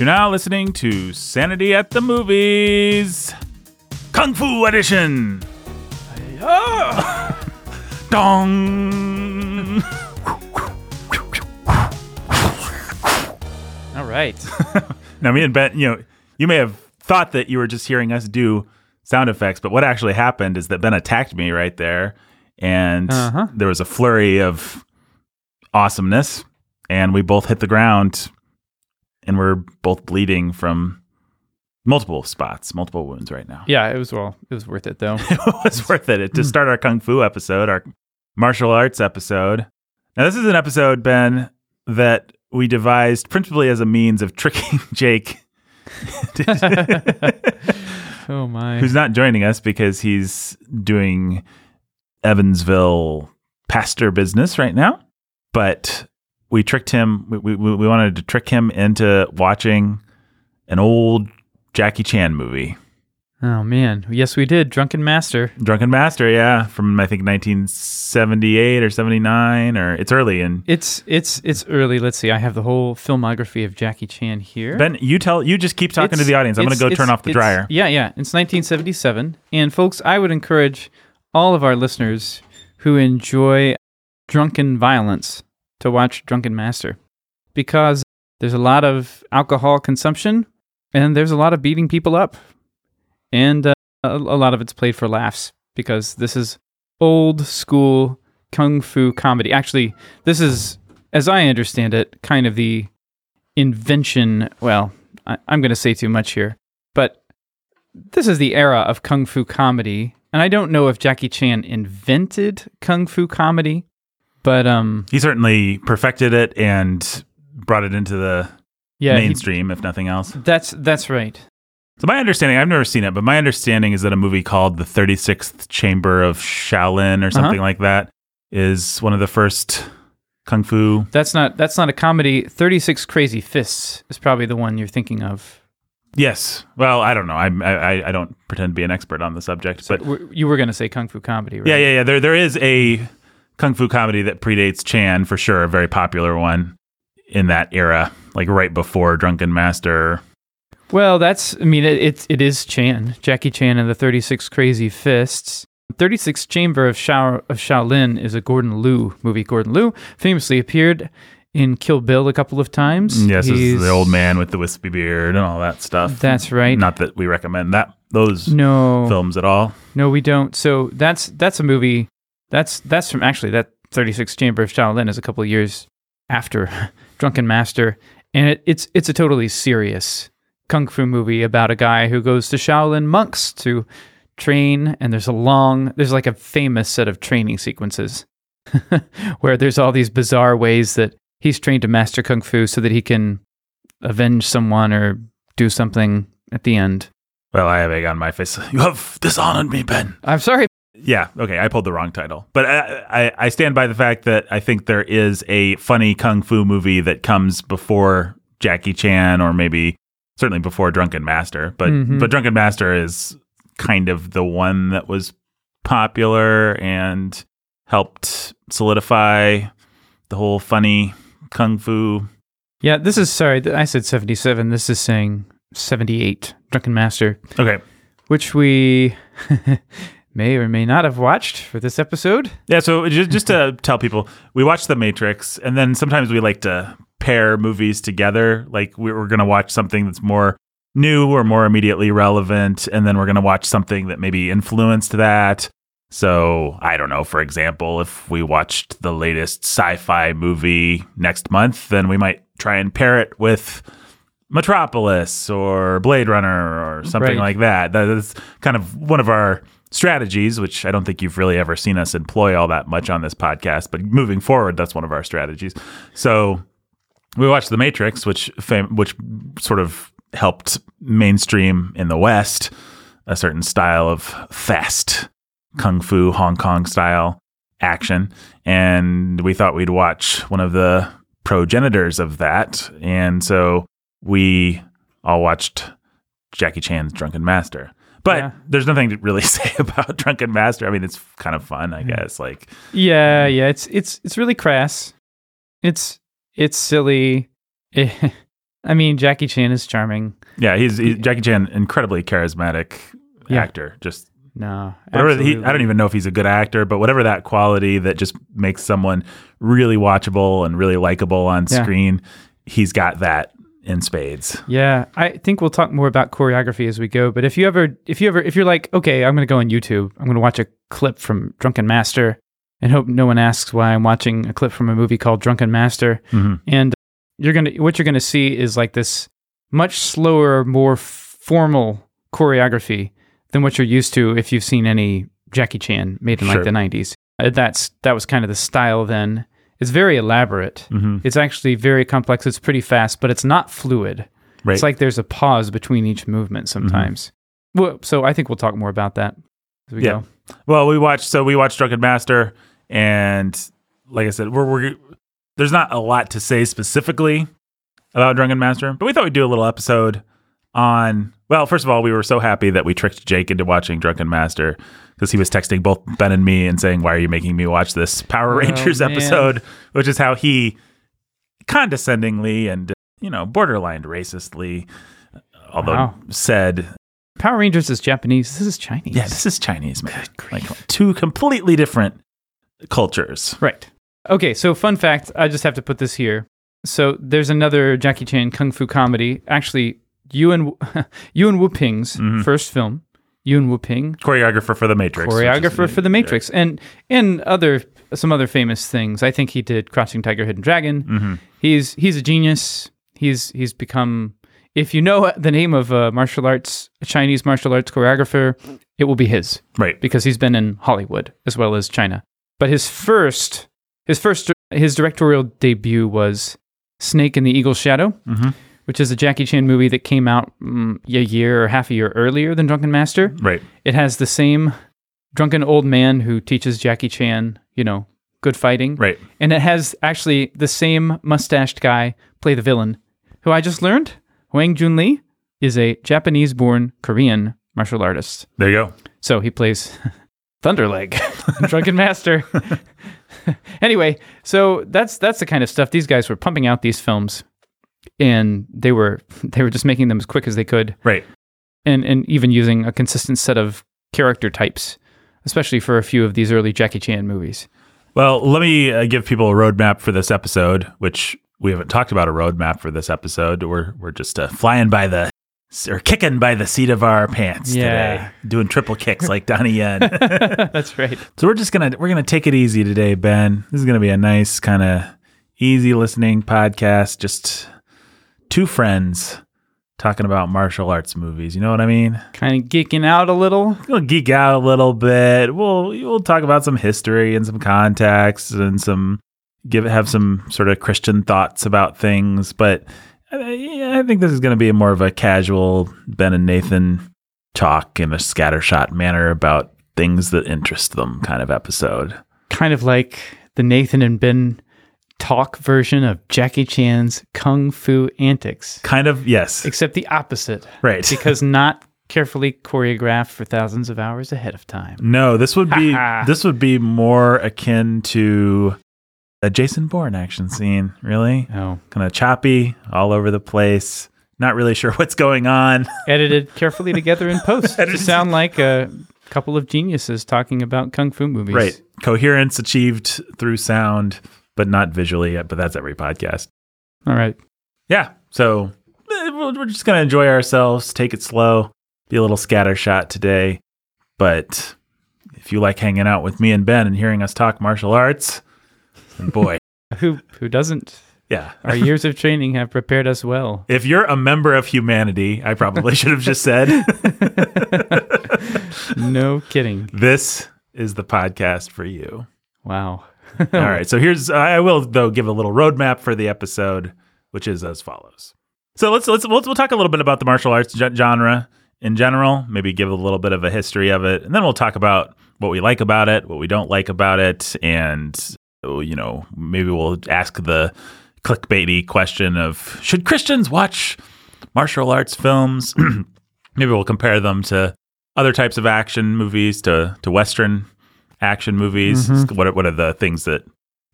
You're now listening to Sanity at the Movies Kung Fu Edition. Dong. All right. Now, me and Ben, you know, you may have thought that you were just hearing us do sound effects, but what actually happened is that Ben attacked me right there, and Uh-huh. there was a flurry of awesomeness, and we both hit the ground, and we're both bleeding from multiple spots, multiple wounds right now. Yeah, it was well. It was worth it though. it was worth it to start our kung fu episode, our martial arts episode. Now, this is an episode, Ben, that we devised principally as a means of tricking Jake, oh my. who's not joining us because he's doing Evansville pastor business right now. But we tricked him. We, we, we wanted to trick him into watching an old Jackie Chan movie. Oh man. Yes, we did. Drunken Master. Drunken Master, yeah, from I think 1978 or 79 or it's early and It's it's it's early. Let's see. I have the whole filmography of Jackie Chan here. Ben, you tell you just keep talking to the audience. I'm going to go turn off the dryer. Yeah, yeah. It's 1977. And folks, I would encourage all of our listeners who enjoy drunken violence to watch Drunken Master because there's a lot of alcohol consumption and there's a lot of beating people up. And uh, a, lot of it's played for laughs because this is old school kung fu comedy. Actually, this is, as I understand it, kind of the invention. Well, I, I'm going to say too much here, but this is the era of kung fu comedy. And I don't know if Jackie Chan invented kung fu comedy, but um, He certainly perfected it and brought it into the yeah, he- mainstream, if nothing else. that's that's right. So my understanding, I've never seen it, but my understanding is that a movie called The 36th Chamber of Shaolin Uh-huh. or something like that is one of the first kung fu. That's not that's not a comedy. Thirty Six Crazy Fists is probably the one you're thinking of. Yes. Well, I don't know. I I I don't pretend to be an expert on the subject, but But you were going to say kung fu comedy, right? yeah, yeah, yeah. There there is a kung fu comedy that predates Chan for sure, a very popular one in that era, like right before Drunken Master. Well, that's I mean it it, it is Chan, Jackie Chan and the 36 Crazy Fists. 36 Chamber of, Shao, of Shaolin is a Gordon Liu movie. Gordon Liu famously appeared in Kill Bill a couple of times. Mm, yes, He's- the old man with the wispy beard and all that stuff. That's right. Not that we recommend that those no, films at all. no, we don't. So that's that's a movie. That's that's from actually that 36 Chamber of Shaolin is a couple of years after Drunken Master, and it, it's it's a totally serious kung fu movie about a guy who goes to Shaolin monks to train, and there's a long, there's like a famous set of training sequences where there's all these bizarre ways that he's trained to master kung fu so that he can avenge someone or do something at the end. Well, I have egg on my face. You have dishonored me, Ben. I'm sorry. Yeah, okay, I pulled the wrong title, but I, I, I stand by the fact that I think there is a funny kung fu movie that comes before Jackie Chan, or maybe certainly before Drunken Master. But Mhm. but Drunken Master is kind of the one that was popular and helped solidify the whole funny kung fu. Yeah, this is sorry. I said 77. This is saying 78. Drunken Master, Okay, which we may or may not have watched for this episode. Yeah, so just, just to tell people, we watch The Matrix, and then sometimes we like to pair movies together. Like we- we're going to watch something that's more new or more immediately relevant, and then we're going to watch something that maybe influenced that. So I don't know. For example, if we watched the latest sci-fi movie next month, then we might try and pair it with Metropolis or Blade Runner or something Right. like that. That is kind of one of our strategies, which I don't think you've really ever seen us employ all that much on this podcast. But moving forward, that's one of our strategies. So we watched The Matrix, which fam- which sort of helped mainstream in the West a certain style of fast kung fu Hong Kong style action, and we thought we'd watch one of the progenitors of that, and so we all watched Jackie Chan's Drunken Master. But Yeah. there's nothing to really say about Drunken Master. I mean, it's kind of fun, I hmm. guess. Like, Yeah, um, yeah. It's it's it's really crass. It's it's silly. Eh, I mean, Jackie Chan is charming. Yeah, he's, he's Jackie Chan, incredibly charismatic Yeah. actor. Just No, he, I don't even know if he's a good actor, but whatever that quality that just makes someone really watchable and really likable on Yeah. screen, he's got that in spades. Yeah, I think we'll talk more about choreography as we go. But if you ever, if you ever, if you're like, okay, I'm going to go on YouTube, I'm going to watch a clip from Drunken Master, and hope no one asks why I'm watching a clip from a movie called Drunken Master, Mhm. and you're gonna, what you're gonna see is like this much slower, more formal choreography than what you're used to if you've seen any Jackie Chan made in Sure. like the 90s. Uh, That's that was kind of the style then. It's very elaborate. hmm It's actually very complex. It's pretty fast, but it's not fluid. Right. It's like there's a pause between each movement sometimes. Well, so I think we'll talk more about that as we Yeah. go. Well, we watched so we watched Drunken Master, and like I said, we're, we're there's not a lot to say specifically about Drunken Master, but we thought we'd do a little episode on. Well, first of all, we were so happy that we tricked Jake into watching Drunken Master because he was texting both Ben and me and saying, "Why are you making me watch this Power Oh, Rangers man. episode?" Which is how he condescendingly and you know borderline racistly, although Wow. said Power Rangers is Japanese. This is Chinese. yeah, this is Chinese, man. Like two completely different cultures. Right. Okay, so fun fact, I just have to put this here. So there's another Jackie Chan kung fu comedy. Actually, Yuen Yuen Woo-ping's Mhm. first film. Yuen Woo-ping, Choreographer for the Matrix. is- choreographer for The Matrix, and and other some other famous things. I think he did Crouching Tiger, Hidden Dragon. Mhm. He's he's a genius. He's he's become. If you know the name of a martial arts a Chinese martial arts choreographer, it will be his Right. because he's been in Hollywood as well as China. But his first his first his directorial debut was Snake in the Eagle's Shadow, Mhm. Which is a Jackie Chan movie that came out mm, a year or half a year earlier than Drunken Master. Right. It has the same drunken old man who teaches Jackie Chan, you know, good fighting. Right. And it has actually the same mustached guy play the villain, who I just learned, Hwang Jang Lee, is a Japanese born Korean martial artist. There you go. So he plays Thunderleg, Drunken Master. anyway, so that's that's the kind of stuff these guys were pumping out these films, and they were they were just making them as quick as they could, Right. and and even using a consistent set of character types, especially for a few of these early Jackie Chan movies. Well, let me uh, give people a roadmap for this episode, which we haven't talked about a roadmap for this episode. We're we're just uh, flying by the or kicking by the seat of our pants Yeah. today, doing triple kicks like Donnie Yen. that's right. so we're just gonna we're gonna take it easy today, Ben. This is gonna be a nice kind of easy listening podcast. Just two friends talking about martial arts movies. You know what I mean? Kind of geeking out a little. we'll geek out a little bit. We'll we'll talk about some history and some context and some give have some sort of Christian thoughts about things. But uh, I think this is going to be more of a casual Ben and Nathan talk in a scattershot manner about things that interest them kind of episode. Kind of like the Nathan and Ben talk version of Jackie Chan's Kung Fu Antics, Kind of yes, except the opposite. right. because not carefully choreographed for thousands of hours ahead of time. No, this would be this would be more akin to a Jason Bourne action scene. Really, Oh, kind of choppy, all over the place. Not really sure what's going on. edited carefully together in post to sound like a couple of geniuses talking about kung fu movies. right. Coherence achieved through sound, but not visually yet. But that's every podcast. All right. Yeah. So eh, we're we're just going to enjoy ourselves, take it slow, be a little scattershot today. But if you like hanging out with me and Ben and hearing us talk martial arts, then boy, Who who doesn't? yeah. Our years of training have prepared us well. If you're a member of humanity, I probably should have just said, No kidding. this is the podcast for you. Wow. All right. So here's I will though give a little roadmap for the episode, which is as follows. So let's let's we'll, we'll talk a little bit about the martial arts ge- genre in general. Maybe give a little bit of a history of it, and then we'll talk about what we like about it, what we don't like about it, and you know maybe we'll ask the clickbaity question of should Christians watch martial arts films? maybe we'll compare them to other types of action movies, to to Western action movies. What are, what are the things that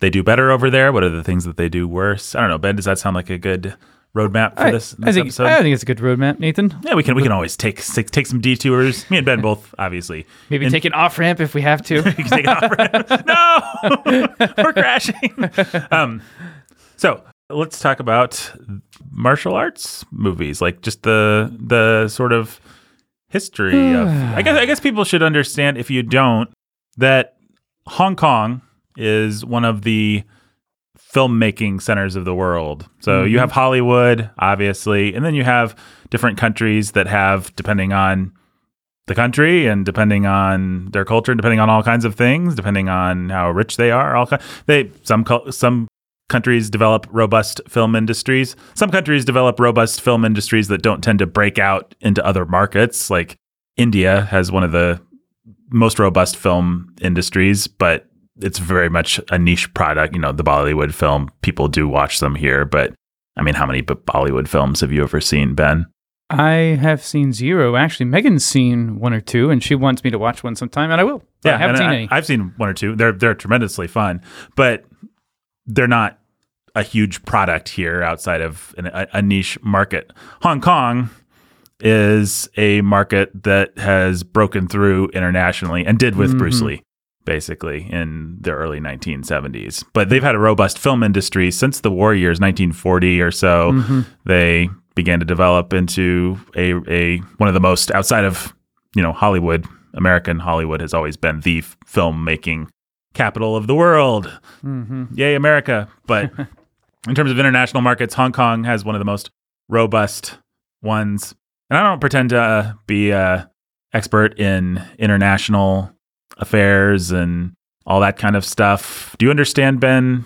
they do better over there? What are the things that they do worse? I don't know. Ben, does that sound like a good roadmap for I, this, I think episode? I think it's a good roadmap, Nathan. yeah, we can we can always take take, take some detours. Me and Ben both obviously. Maybe And- take an off ramp if we have to. take it off ramp. no, we're crashing. Um, so let's talk about martial arts movies, like just the the sort of history of. I guess I guess people should understand if you don't that Hong Kong is one of the filmmaking centers of the world. So you mm-hmm. have Hollywood, obviously, and then you have different countries that have, depending on the country and depending on their culture, depending on all kinds of things, depending on how rich they are, all they some some countries develop robust film industries. Some countries develop robust film industries that don't tend to break out into other markets. Like India has one of the most robust film industries, but it's very much a niche product. You know, the Bollywood film people do watch them here, but I mean, how many Bollywood films have you ever seen, Ben? I have seen zero. Actually, Megan's seen one or two, and she wants me to watch one sometime, and I will. But I haven't seen I, any. I've seen one or two. They're they're tremendously fun, but they're not a huge product here outside of an, a, a niche market. Hong Kong is a market that has broken through internationally and did with Bruce Mhm. Lee basically in the early 1970s. But they've had a robust film industry since the war years 1940 or so. Mhm. They began to develop into a a one of the most outside of, you know, Hollywood, American Hollywood has always been the f- filmmaking capital of the world. Mhm. Yay, America. But in terms of international markets, Hong Kong has one of the most robust ones. And I don't pretend to uh, be a expert in international affairs and all that kind of stuff. Do you understand, Ben?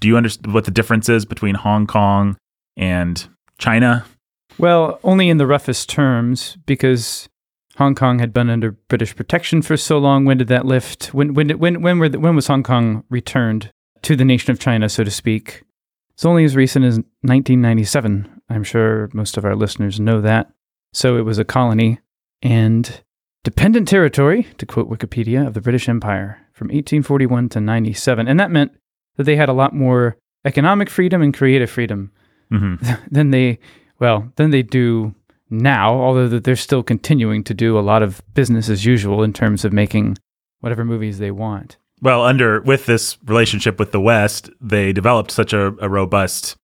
Do you understand what the difference is between Hong Kong and China? Well, only in the roughest terms, because Hong Kong had been under British protection for so long. When did that lift? When when when when were the, when was Hong Kong returned to the nation of China, so to speak? It's only as recent as 1997. I'm sure most of our listeners know that. So it was a colony and dependent territory, to quote Wikipedia, of the British Empire from 1841 to 97, and that meant that they had a lot more economic freedom and creative freedom hmm than they well than they do now although that they're still continuing to do a lot of business as usual in terms of making whatever movies they want. Well, under with this relationship with the West, they developed such a, a robust,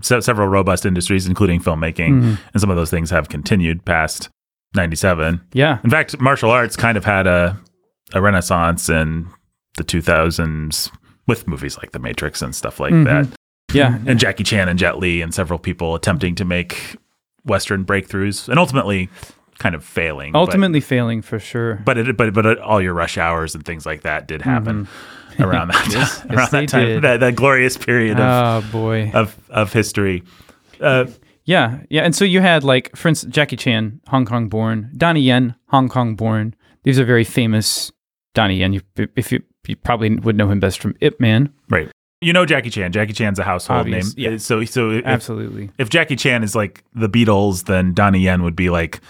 se- several robust industries, including filmmaking, Mhm. and some of those things have continued past '97. yeah In fact, martial arts kind of had a a renaissance in the 2000s with movies like The Matrix and stuff like Mhm. that, yeah and Jackie Chan and Jet Li and several people attempting to make Western breakthroughs, and ultimately kind of failing. but- ultimately failing for sure but it, but but all your rush hours and things like that did happen around that. Yes, time, yes, around that time that, that glorious period of, oh boy of of history. Uh, yeah yeah and so you had like for instance jackie chan hong kong born donnie yen hong kong born these are very famous donnie yen you, if you you probably would know him best from ip man right, you know Jackie Chan. Jackie Chan's a household Obvious, name. yeah. So so if, absolutely if Jackie Chan is like the Beatles, then Donnie Yen would be like.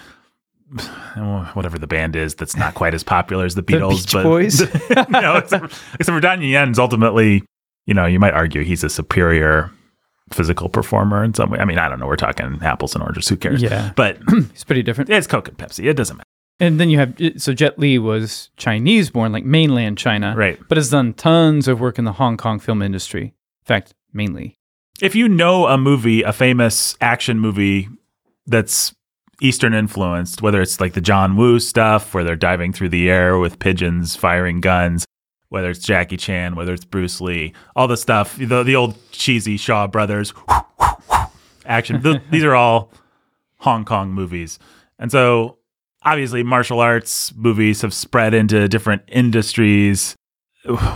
Whatever the band is, that's not quite as popular as the The Beatles, Beach but Boys? you know, except, for- except for Donnie Yen's ultimately, you know, you might argue he's a superior physical performer in some way. I mean, I don't know. We're talking apples and oranges. Who cares? yeah But it's pretty different it's Coke and Pepsi. It doesn't matter. And then you have so Jet Li was Chinese born, like mainland China, Right. But has done tons of work in the Hong Kong film industry. In fact, mainly. If you know a movie, a famous action movie that's Eastern influenced, whether it's like the John Woo stuff where they're diving through the air with pigeons firing guns, whether it's Jackie Chan, whether it's Bruce Lee, all the stuff, the, the old cheesy Shaw Brothers action, th- these are all Hong Kong movies. And so obviously martial arts movies have spread into different industries.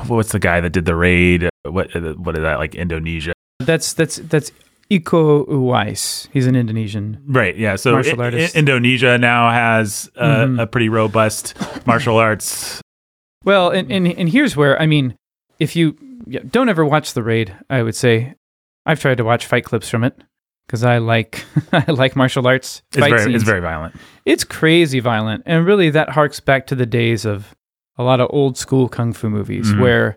What's the guy that did the raid? What what is that like Indonesia? That's that's that's Iko Uwais. He's an Indonesian. Right. Yeah. So Martial I- I- artist. Indonesia now has uh, Mhm. a pretty robust martial arts. Well, and, and and here's where I mean, if you yeah, don't ever watch the raid, I would say I've tried to watch fight clips from it because I like I like martial arts. It's fight very scenes. it's very violent. It's crazy violent. And really, that harks back to the days of a lot of old school kung fu movies Mhm. where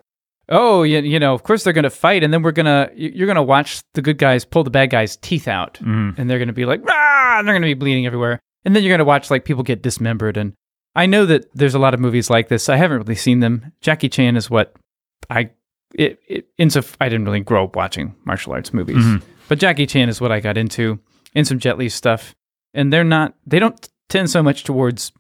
oh, you, you know, of course they're going to fight, and then we're gonna you- you're gonna watch the good guys pull the bad guys' teeth out, Mhm. and they're gonna be like, ah, and they're gonna be bleeding everywhere, and then you're gonna watch like people get dismembered, and I know that there's a lot of movies like this. I haven't really seen them. Jackie Chan is what I it, it insof- I didn't really grow up watching martial arts movies, Mhm. but Jackie Chan is what I got into, and some Jet Li stuff, and they're not they don't tend so much towards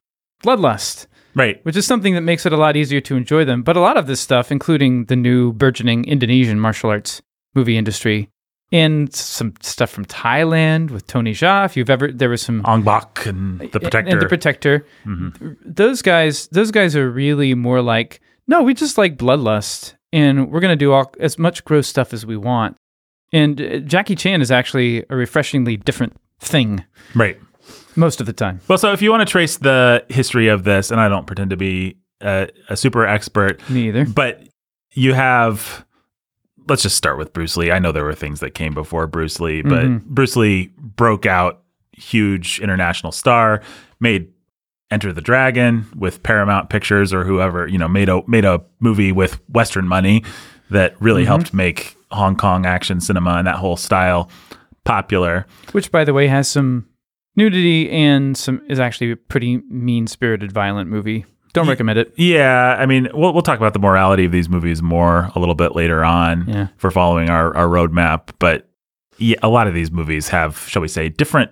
bloodlust Right. which is something that makes it a lot easier to enjoy them. But a lot of this stuff, including the new burgeoning Indonesian martial arts movie industry, and some stuff from Thailand with Tony Jaa, if you've ever there was some Ong Bak and the Protector. and the Protector. Mhm. Those guys, those guys are really more like, no, we just like bloodlust, and we're gonna do all as much gross stuff as we want. And uh, Jackie Chan is actually a refreshingly different thing Right. Most of the time. Well, so if you want to trace the history of this, and I don't pretend to be a, a super expert, Me either. but you have. Let's just start with Bruce Lee. I know there were things that came before Bruce Lee, but Mhm. Bruce Lee broke out huge international star, made Enter the Dragon with Paramount Pictures or whoever, you know, made a made a movie with Western money that really helped make Hong Kong action cinema and that whole style popular. which by the way has some nudity and some is actually a pretty mean spirited violent movie don't recommend it Yeah, I mean, we'll we'll talk about the morality of these movies more a little bit later on Yeah. for following our our roadmap. But yeah, a lot of these movies have, shall we say, different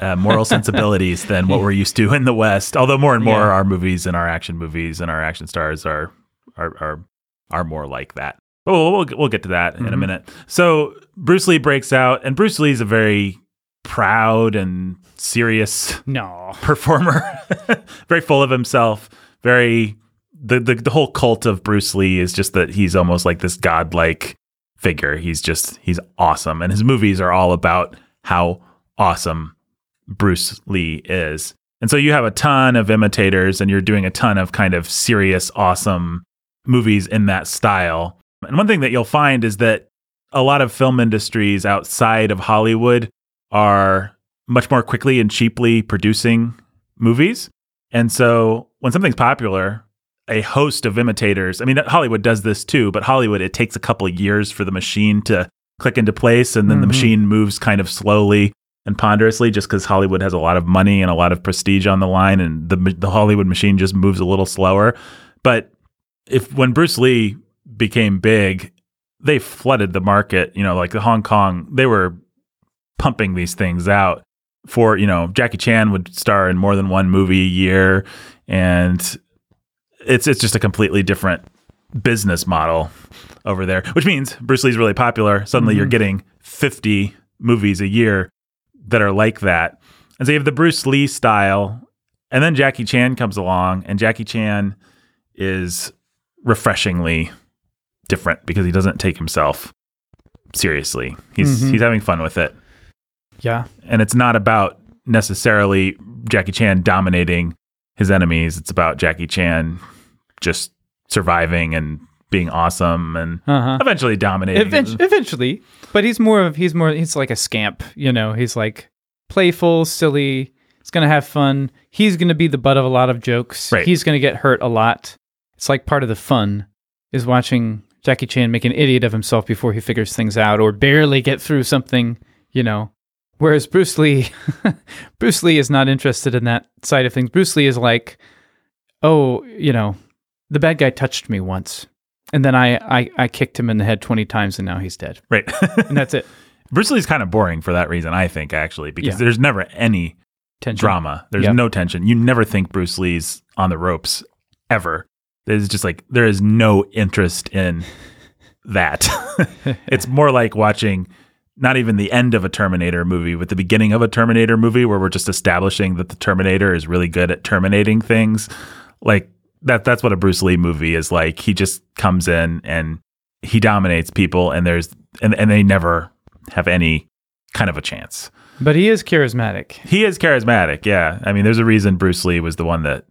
uh, moral sensibilities than what we're used to in the West. Although more and more Yeah. our movies and our action movies and our action stars are are are, are more like that. But we'll, we'll we'll get to that in a Mhm. minute. So Bruce Lee breaks out, and Bruce Lee's a very proud and serious no performer, very full of himself, very the, the the whole cult of Bruce Lee is just that he's almost like this godlike figure. He's just he's awesome and his movies are all about how awesome Bruce Lee is. And so you have a ton of imitators and you're doing a ton of kind of serious awesome movies in that style. And one thing that you'll find is that a lot of film industries outside of Hollywood are much more quickly and cheaply producing movies. And so when something's popular, a host of imitators, I mean, Hollywood does this too, but Hollywood, it takes a couple of years for the machine to click into place. And then the Mhm. machine moves kind of slowly and ponderously just because Hollywood has a lot of money and a lot of prestige on the line. And the, the Hollywood machine just moves a little slower. But if when Bruce Lee became big, they flooded the market, you know, like the Hong Kong, they were pumping these things out for you know Jackie Chan would star in more than one movie a year, and it's it's just a completely different business model over there. Which means Bruce Lee's really popular. Suddenly, you're Mhm. getting 50 movies a year that are like that, and so you have the Bruce Lee style, and then Jackie Chan comes along, and Jackie Chan is refreshingly different because he doesn't take himself seriously. He's Mhm. he's having fun with it yeah. And it's not about necessarily Jackie Chan dominating his enemies. It's about Jackie Chan just surviving and being awesome and uh-huh. eventually dominating. Event- eventually. But he's more of he's more he's like a scamp you know? He's like playful silly. He's gonna have fun. He's gonna be the butt of a lot of jokes. Right. he's gonna get hurt a lot. It's like part of the fun is watching jackie chan make an idiot of himself before he figures things out or barely get through something you know whereas bruce lee bruce lee is not interested in that side of things bruce lee is like oh you know the bad guy touched me once and then I, I, I kicked him in the head 20 times and now he's dead. right. And that's it. Bruce Lee's kind of boring for that reason, I think, actually, because Yeah. there's never any Tension. drama. There's Yep. no tension. You never think Bruce Lee's on the ropes ever. There's just like there is no interest in that. it's more like watching not even the end of a Terminator movie, but the beginning of a Terminator movie where we're just establishing that the Terminator is really good at terminating things. Like that that's what a Bruce Lee movie is like. He just comes in and he dominates people and there's and, and they never have any kind of a chance. But he is charismatic. He is charismatic, yeah. I mean, there's a reason Bruce Lee was the one that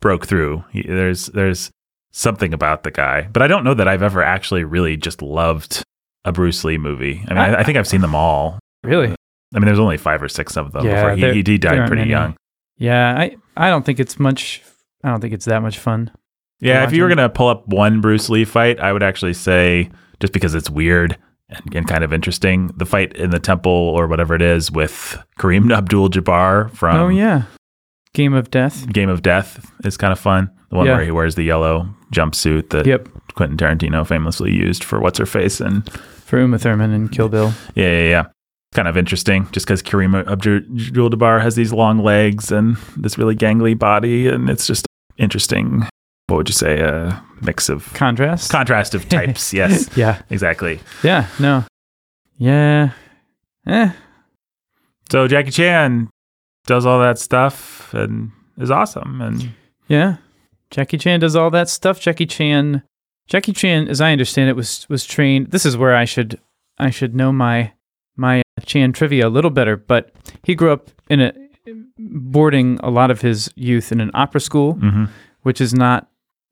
broke through. He, there's there's something about the guy, but I don't know that I've ever actually really just loved a Bruce Lee movie. I mean, I, I think I've seen them all. Really? I mean, there's only five or six of them Yeah, before he, he, died pretty many. young. Yeah, I, I don't think it's much I don't think it's that much fun. Yeah, if you were going to pull up one Bruce Lee fight, I would actually say, just because it's weird and, and kind of interesting, the fight in the temple or whatever it is with Kareem Abdul Jabbar from oh yeah, Game of Death. Game of Death is kind of fun. The one Yeah. where he wears the yellow jumpsuit that Yep, Quentin Tarantino famously used for What's Her Face. And for Uma Thurman and Kill Bill. yeah, yeah, yeah. Kind of interesting just because Kareem Abdul Jabbar has these long legs and this really gangly body. And it's just interesting. What would you say? A mix of Contrast. contrast of types. yes, yeah, exactly. yeah, no, yeah, eh. So Jackie Chan does all that stuff and is awesome. And Yeah. Jackie Chan does all that stuff. Jackie Chan Jackie Chan, as I understand it, was was trained this is where I should I should know my my Chan trivia a little better, but he grew up in a boarding a lot of his youth in an opera school, mhm. which is not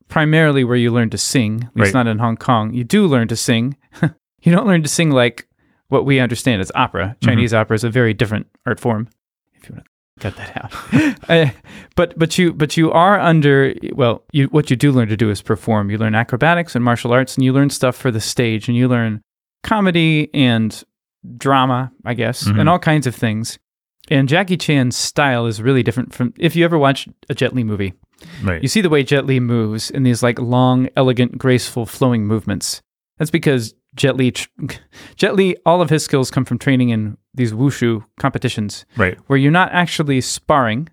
primarily where you learn to sing. At least Right. not in Hong Kong. You do learn to sing. you don't learn to sing like what we understand as opera. Chinese opera is a very different art form. If you want to cut that out, Uh, but but you but you are under well. You what you do learn to do is perform. You learn acrobatics and martial arts, and you learn stuff for the stage, and you learn comedy and drama, I guess, Mhm. and all kinds of things. And Jackie Chan's style is really different from if you ever watch a Jet Li movie. right. You see the way Jet Li moves in these like long, elegant, graceful, flowing movements. That's because Jet Li, Jet Li, all of his skills come from training in these wushu competitions right. where you're not actually sparring.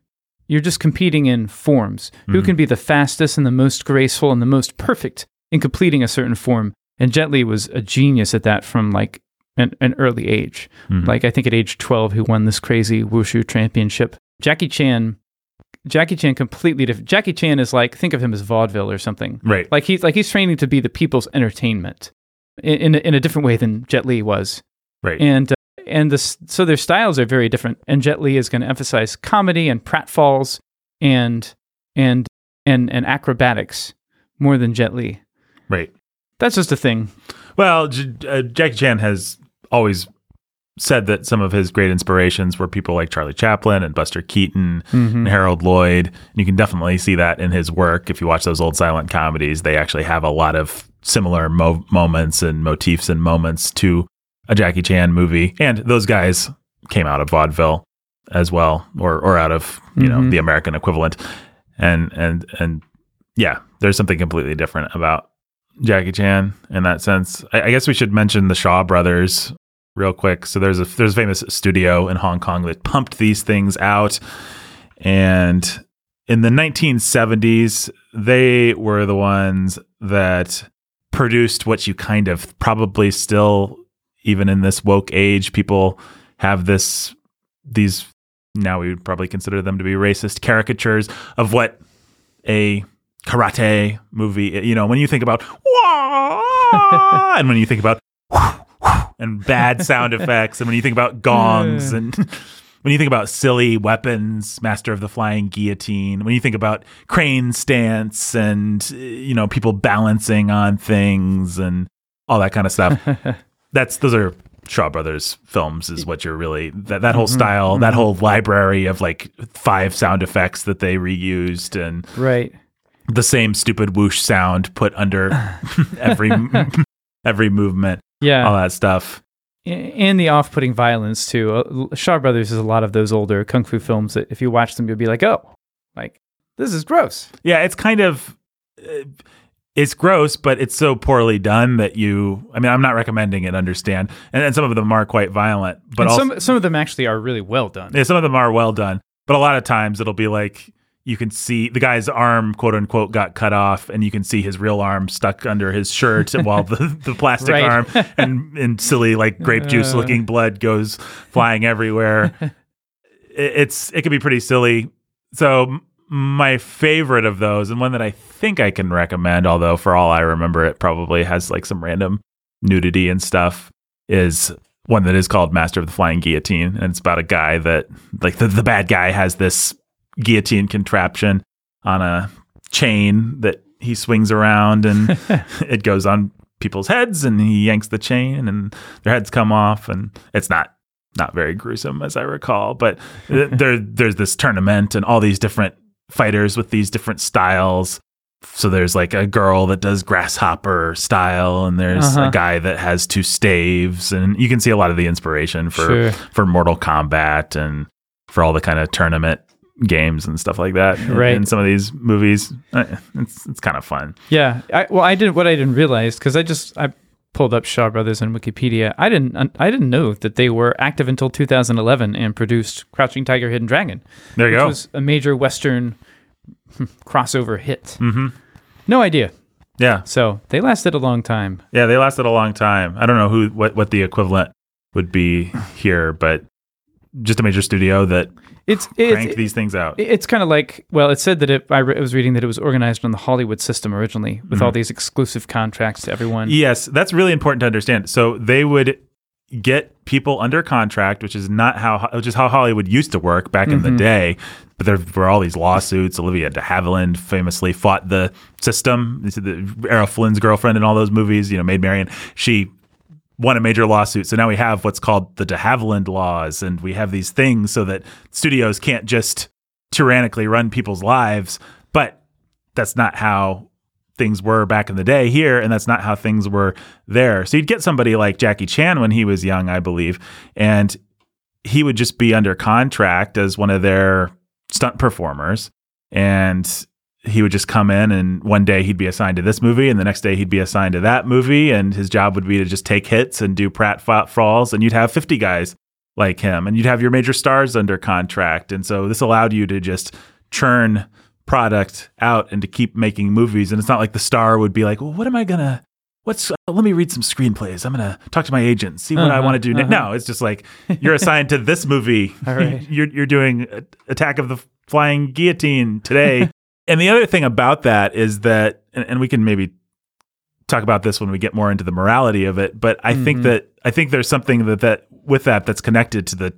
You're just competing in forms. Who can be the fastest and the most graceful and the most perfect in completing a certain form? And Jet Li was a genius at that from like an, an early age. Mhm. Like I think at age 12, he won this crazy wushu championship. Jackie Chan, Jackie Chan completely different. Jackie Chan is like think of him as vaudeville or something. Right. Like he's like he's training to be the people's entertainment in in, a- different way than Jet Li was Right. and uh, and this so their styles are very different. And Jet Li is going to emphasize comedy and pratfalls and and and and acrobatics more than Jet Li. right. That's just a thing. Well, J- uh, Jackie Chan has always said that some of his great inspirations were people like Charlie Chaplin and Buster Keaton and Harold Lloyd. And you can definitely see that in his work. If you watch those old silent comedies, they actually have a lot of similar mo- moments and motifs and moments to a Jackie Chan movie. And those guys came out of vaudeville as well, or or out of you know Mhm. the American equivalent. And and and yeah, there's something completely different about Jackie Chan in that sense. I, I guess we should mention the Shaw brothers real quick. So there's a there's a famous studio in Hong Kong that pumped these things out, and in the 1970s, they were the ones that produced what you kind of probably still, even in this woke age, people have this these now we would probably consider them to be racist caricatures of what a karate movie you know when you think about and when you think about and bad sound effects and when you think about gongs and when you think about silly weapons master of the flying guillotine when you think about crane stance and uh, you know people balancing on things and all that kind of stuff. That's those are Shaw Brothers films is what you're really that, that whole style, that whole library of like five sound effects that they reused and Right. the same stupid whoosh sound put under every every movement, Yeah. all that stuff. And the off-putting violence too. Uh, Shaw Brothers is a lot of those older kung fu films that if you watch them, you'll be like, oh, like this is gross. Yeah, it's kind of uh, it's gross, but it's so poorly done that you. I mean, I'm not recommending it. Understand, and, and some of them are quite violent, but also some some of them actually are really well done. Yeah, some of them are well done, but a lot of times it'll be like you can see the guy's arm, quote unquote, got cut off, and you can see his real arm stuck under his shirt, while the, the plastic Right. arm and, and silly like grape juice uh. looking blood goes flying everywhere. It, it's it can be pretty silly. So my favorite of those, and one that I think I can recommend, although for all I remember, it probably has like some random nudity and stuff, is one that is called Master of the Flying Guillotine, and it's about a guy that like the, the bad guy has this guillotine contraption on a chain that he swings around and it goes on people's heads and he yanks the chain and their heads come off and it's not not very gruesome as I recall, but there there's this tournament and all these different fighters with these different styles so there's like a girl that does grasshopper style and there's Uh-huh. a guy that has two staves and you can see a lot of the inspiration for Sure. for Mortal Kombat and for all the kind of tournament games and stuff like that Right. in some of these movies Uh, it's it's kind of fun Yeah. I, well, I didn't. What I didn't realize because I just I pulled up Shaw Brothers on Wikipedia. I didn't. I didn't know that they were active until 2011 and produced Crouching Tiger, Hidden Dragon, there you which go was a major Western crossover hit. Mhm. No idea. yeah So they lasted a long time. yeah they lasted a long time I don't know who what what the equivalent would be here but just a major studio that It's crank it's these things out it's kind of like well, it said that it. I, re- I was reading that it was organized on the Hollywood system originally, with Mm-hmm. all these exclusive contracts to everyone. Yes, that's really important to understand. So they would get people under contract, which is not how which is how Hollywood used to work back in the day. But there were all these lawsuits. Olivia de Havilland famously fought the system. The Errol Flynn's girlfriend in all those movies, you know, Maid Marian. She won a major lawsuit. So now we have what's called the de Havilland laws, and we have these things so that studios can't just tyrannically run people's lives. But that's not how things were back in the day here, and that's not how things were there. So you'd get somebody like Jackie Chan when he was young, I believe, and he would just be under contract as one of their stunt performers, and he would just come in and one day he'd be assigned to this movie and the next day he'd be assigned to that movie and his job would be to just take hits and do prat falls and you'd have 50 guys like him and you'd have your major stars under contract. And so this allowed you to just churn product out and to keep making movies. And it's not like the star would be like well what am i gonna what's uh, let me read some screenplays. I'm gonna talk to my agent see what i Uh-huh, want to do. uh-huh. no it's just like you're assigned to this movie. All right. you're, you're doing attack of the flying guillotine today and the other thing about that is that and, and we can maybe talk about this when we get more into the morality of it but i think Mhm. that i think there's something that that with that that's connected to the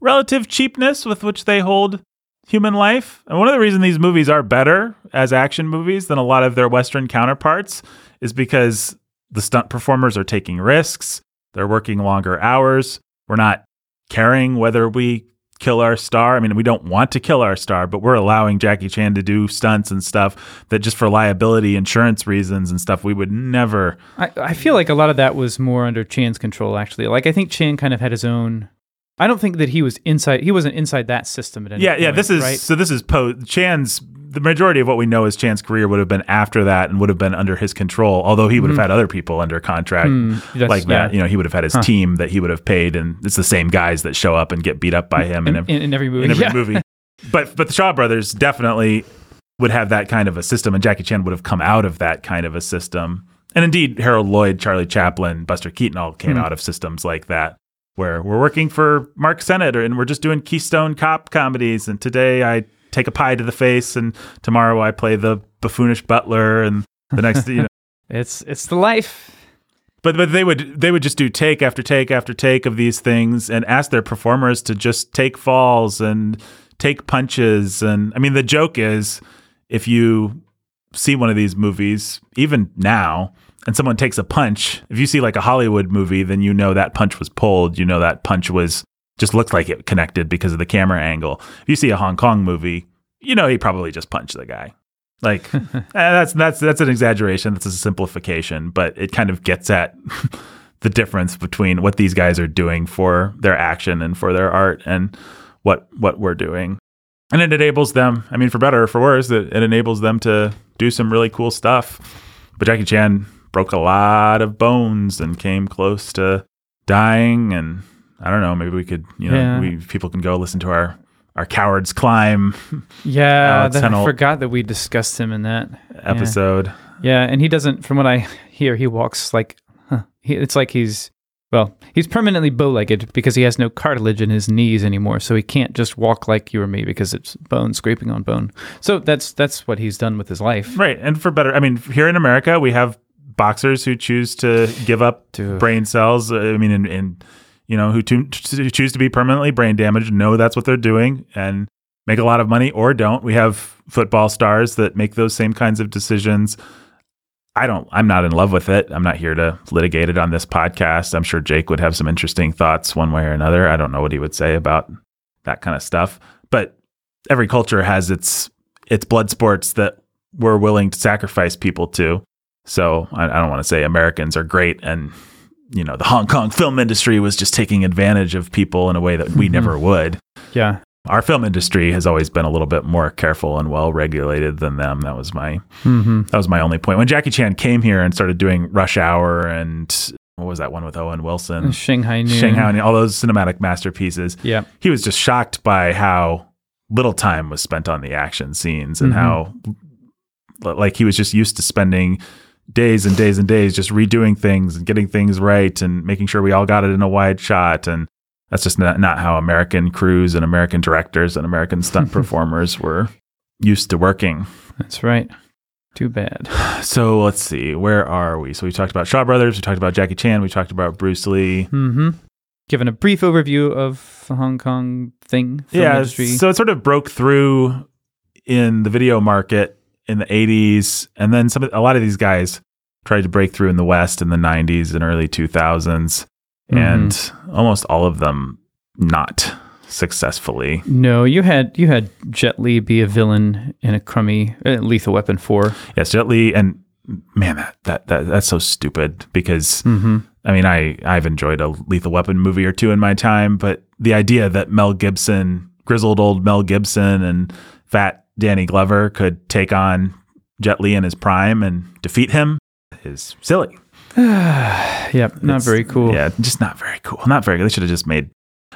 relative cheapness with which they hold human life. And one of the reasons these movies are better as action movies than a lot of their western counterparts is because the stunt performers are taking risks. They're working longer hours. We're not caring whether we kill our star. I mean, we don't want to kill our star, but we're allowing Jackie Chan to do stunts and stuff that just for liability insurance reasons and stuff we would never. I, I feel like a lot of that was more under Chan's control, actually. Like, I think Chan kind of had his own. I don't think that he was inside. He wasn't inside that system at any Yeah, yeah. point, This is right. so. This is po Chan's. The majority of what we know is Chan's career would have been after that and would have been under his control. Although he would have had other people under contract Hmm, that's- like that. yeah. You know, he would have had his team that he would have paid, and it's the same guys that show up and get beat up by him. in, in, in every movie. in every yeah. movie. But but the Shaw brothers definitely would have that kind of a system, and Jackie Chan would have come out of that kind of a system. And indeed, Harold Lloyd, Charlie Chaplin, Buster Keaton all came Hmm. out of systems like that, where we're working for Mack Sennett, and we're just doing Keystone Cop comedies. And today I take a pie to the face, and tomorrow I play the buffoonish butler, and the next, you know. It's it's the life. But but they would they would just do take after take after take of these things and ask their performers to just take falls and take punches and I mean the joke is if you see one of these movies even now and someone takes a punch if you see like a Hollywood movie then you know that punch was pulled you know that punch was just looks like it connected because of the camera angle if you see a Hong Kong movie you know he probably just punched the guy like eh, that's that's that's an exaggeration. That's a simplification, but it kind of gets at the difference between what these guys are doing for their action and for their art, and what what we're doing. And it enables them. I mean, for better or for worse, it, it enables them to do some really cool stuff. But Jackie Chan broke a lot of bones and came close to dying. And I don't know. Maybe we could, you know, Yeah. we people can go listen to our our cowards climb Yeah, that, I forgot that we discussed him in that. episode. Yeah, and he doesn't. From what I hear, he walks like huh, he, it's like he's well, he's permanently bow-legged because he has no cartilage in his knees anymore, so he can't just walk like you or me because it's bone scraping on bone. So that's that's what he's done with his life. Right. And for better, I mean, here in America, we have boxers who choose to give up To- brain cells. I mean, and you know, who, to, who choose to be permanently brain damaged, know that's what they're doing and make a lot of money or don't. We have football stars that make those same kinds of decisions. I don't, I'm not in love with it. I'm not here to litigate it on this podcast. I'm sure Jake would have some interesting thoughts one way or another. I don't know what he would say about that kind of stuff. But every culture has its its blood sports that we're willing to sacrifice people to. So I, I don't want to say Americans are great and you know the Hong Kong film industry was just taking advantage of people in a way that we Mhm. never would. Yeah. Our film industry has always been a little bit more careful and well regulated than them. That was my Mm-hmm. that was my only point. When Jackie Chan came here and started doing Rush Hour and what was that one with Owen Wilson, Shanghai Noon. Shanghai, all those cinematic masterpieces, Yeah. he was just shocked by how little time was spent on the action scenes and Mhm. how like he was just used to spending days and days and days just redoing things and getting things right and making sure we all got it in a wide shot and that's just not, not how American crews and American directors and American stunt performers were used to working. That's right. Too bad. So let's see, where are we? So we talked about Shaw Brothers, we talked about Jackie Chan, we talked about Bruce Lee. Mm-hmm. Given a brief overview of the Hong Kong thing, yeah, industry. so it sort of broke through in the video market in the 80s and then some a lot of these guys tried to break through in the west in the 90s and early 2000s and Mm-hmm. almost all of them not successfully. no, you had you had Jet Li be a villain in a crummy uh, Lethal Weapon four. Yes, Jet Li and man that, that that that's so stupid because Mm-hmm. I mean, I I've enjoyed a Lethal Weapon movie or two in my time, but the idea that Mel Gibson, grizzled old Mel Gibson, and fat Danny Glover could take on Jet Li in his prime and defeat him is silly. yep, not It's- very cool. Yeah, just not very cool. Not very. They should have just made.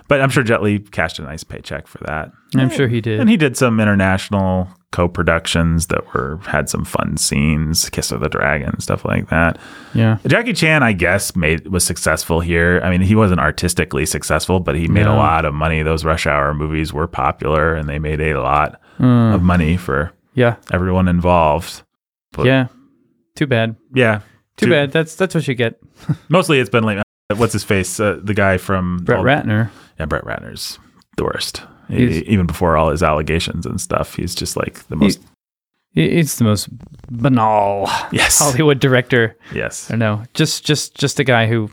But I'm sure Jet Li cashed a nice paycheck for that, I'm sure he did. and he did some international co-productions that were had some fun scenes, Kiss of the Dragon, stuff like that. yeah. Jackie Chan, I guess, made was successful here. I mean, he wasn't artistically successful, but he made No. a lot of money. Those Rush Hour movies were popular, and they made a lot Mm, of money for yeah. everyone involved. But- yeah. Too bad. Yeah, Too Too- bad. That's that's what you get. mostly it's been like what's his face, uh, the guy from Brett Ratner. Yeah, Brett Ratner's the worst. He's- even before all his allegations and stuff, he's just like the most. He- It's the most banal yes, Hollywood director. yes. I know. Just just just a guy who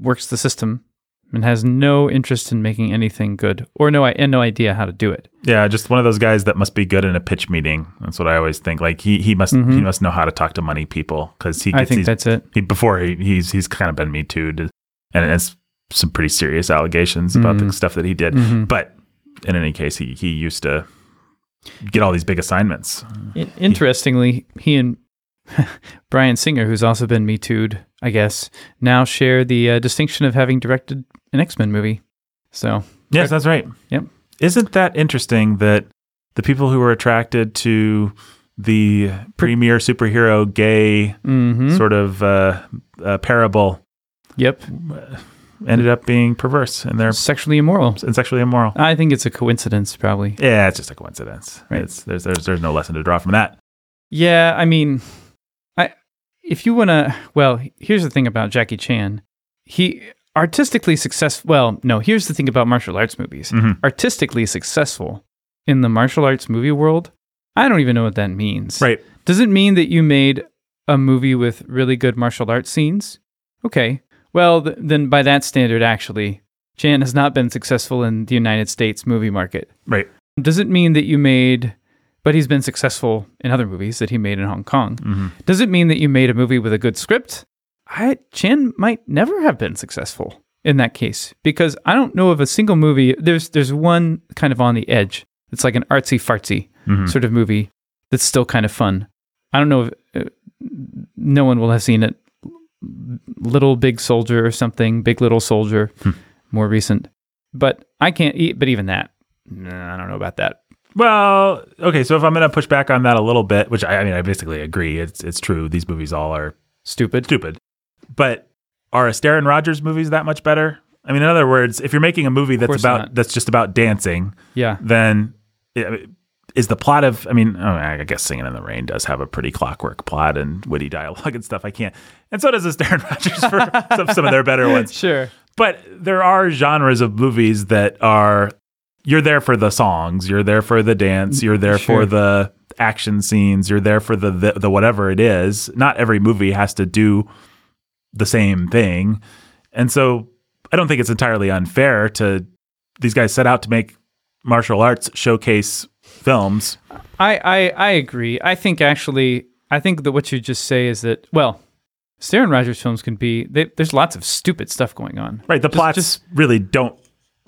works the system and has no interest in making anything good or no and no idea how to do it. Yeah, just one of those guys that must be good in a pitch meeting. That's what I always think. Like he he must Mhm. he must know how to talk to money people because he I gets think these that's it. he, before he, he's he's kind of been me too, and it's some pretty serious allegations about the Mhm. stuff that he did. Mhm. But in any case, he he used to get all these big assignments. Interestingly, he and Bryan Singer, who's also been Me Too'd, I guess, now share the uh, distinction of having directed an X Men movie. So, Yes, that's right. Yep. Isn't that interesting that the people who were attracted to the premier superhero gay mhm. sort of uh, uh, parable yep, ended up being perverse and they're sexually immoral. and sexually immoral? I think it's a coincidence, probably. Yeah, it's just a coincidence. Right. It's there's there's there's no lesson to draw from that. Yeah, I mean, I if you want to, well, here's the thing about Jackie Chan. He artistically successful. Well, no, here's the thing about martial arts movies. Mhm. Artistically successful in the martial arts movie world. I don't even know what that means. Right. Does it mean that you made a movie with really good martial arts scenes? Okay. Well, th- then by that standard, actually, Chan has not been successful in the United States movie market. Right. Does it mean that you made, but he's been successful in other movies that he made in Hong Kong? Mhm. Does it mean that you made a movie with a good script? I Chan might never have been successful in that case because I don't know of a single movie. There's there's one kind of on the edge. It's like an artsy fartsy Mhm. sort of movie that's still kind of fun. I don't know if uh, no one will have seen it. Little Big Soldier or something, Big Little Soldier, Hmm. more recent. But I can't eat. But even that, nah, I don't know about that. Well, okay, so if I'm going to push back on that a little bit, which I, I mean, I basically agree. It's it's true. These movies all are Stupid. stupid. But are Astaire and Rogers movies that much better? I mean, in other words, if you're making a movie that's about not. that's just about dancing, Yeah. then is the plot of I mean, oh, I guess Singing in the Rain does have a pretty clockwork plot and witty dialogue and stuff. I can't, and so does Astaire and Rogers for some, some of their better ones. Sure. But there are genres of movies that are you're there for the songs, you're there for the dance, you're there Sure. for the action scenes, you're there for the, the the whatever it is. Not every movie has to do the same thing. And so I don't think it's entirely unfair to these guys set out to make martial arts showcase films. I, I I agree. I think actually, I think that what you just say is that well, Astaire and Rogers films can be. They, there's lots of stupid stuff going on. Right. The plots just- really don't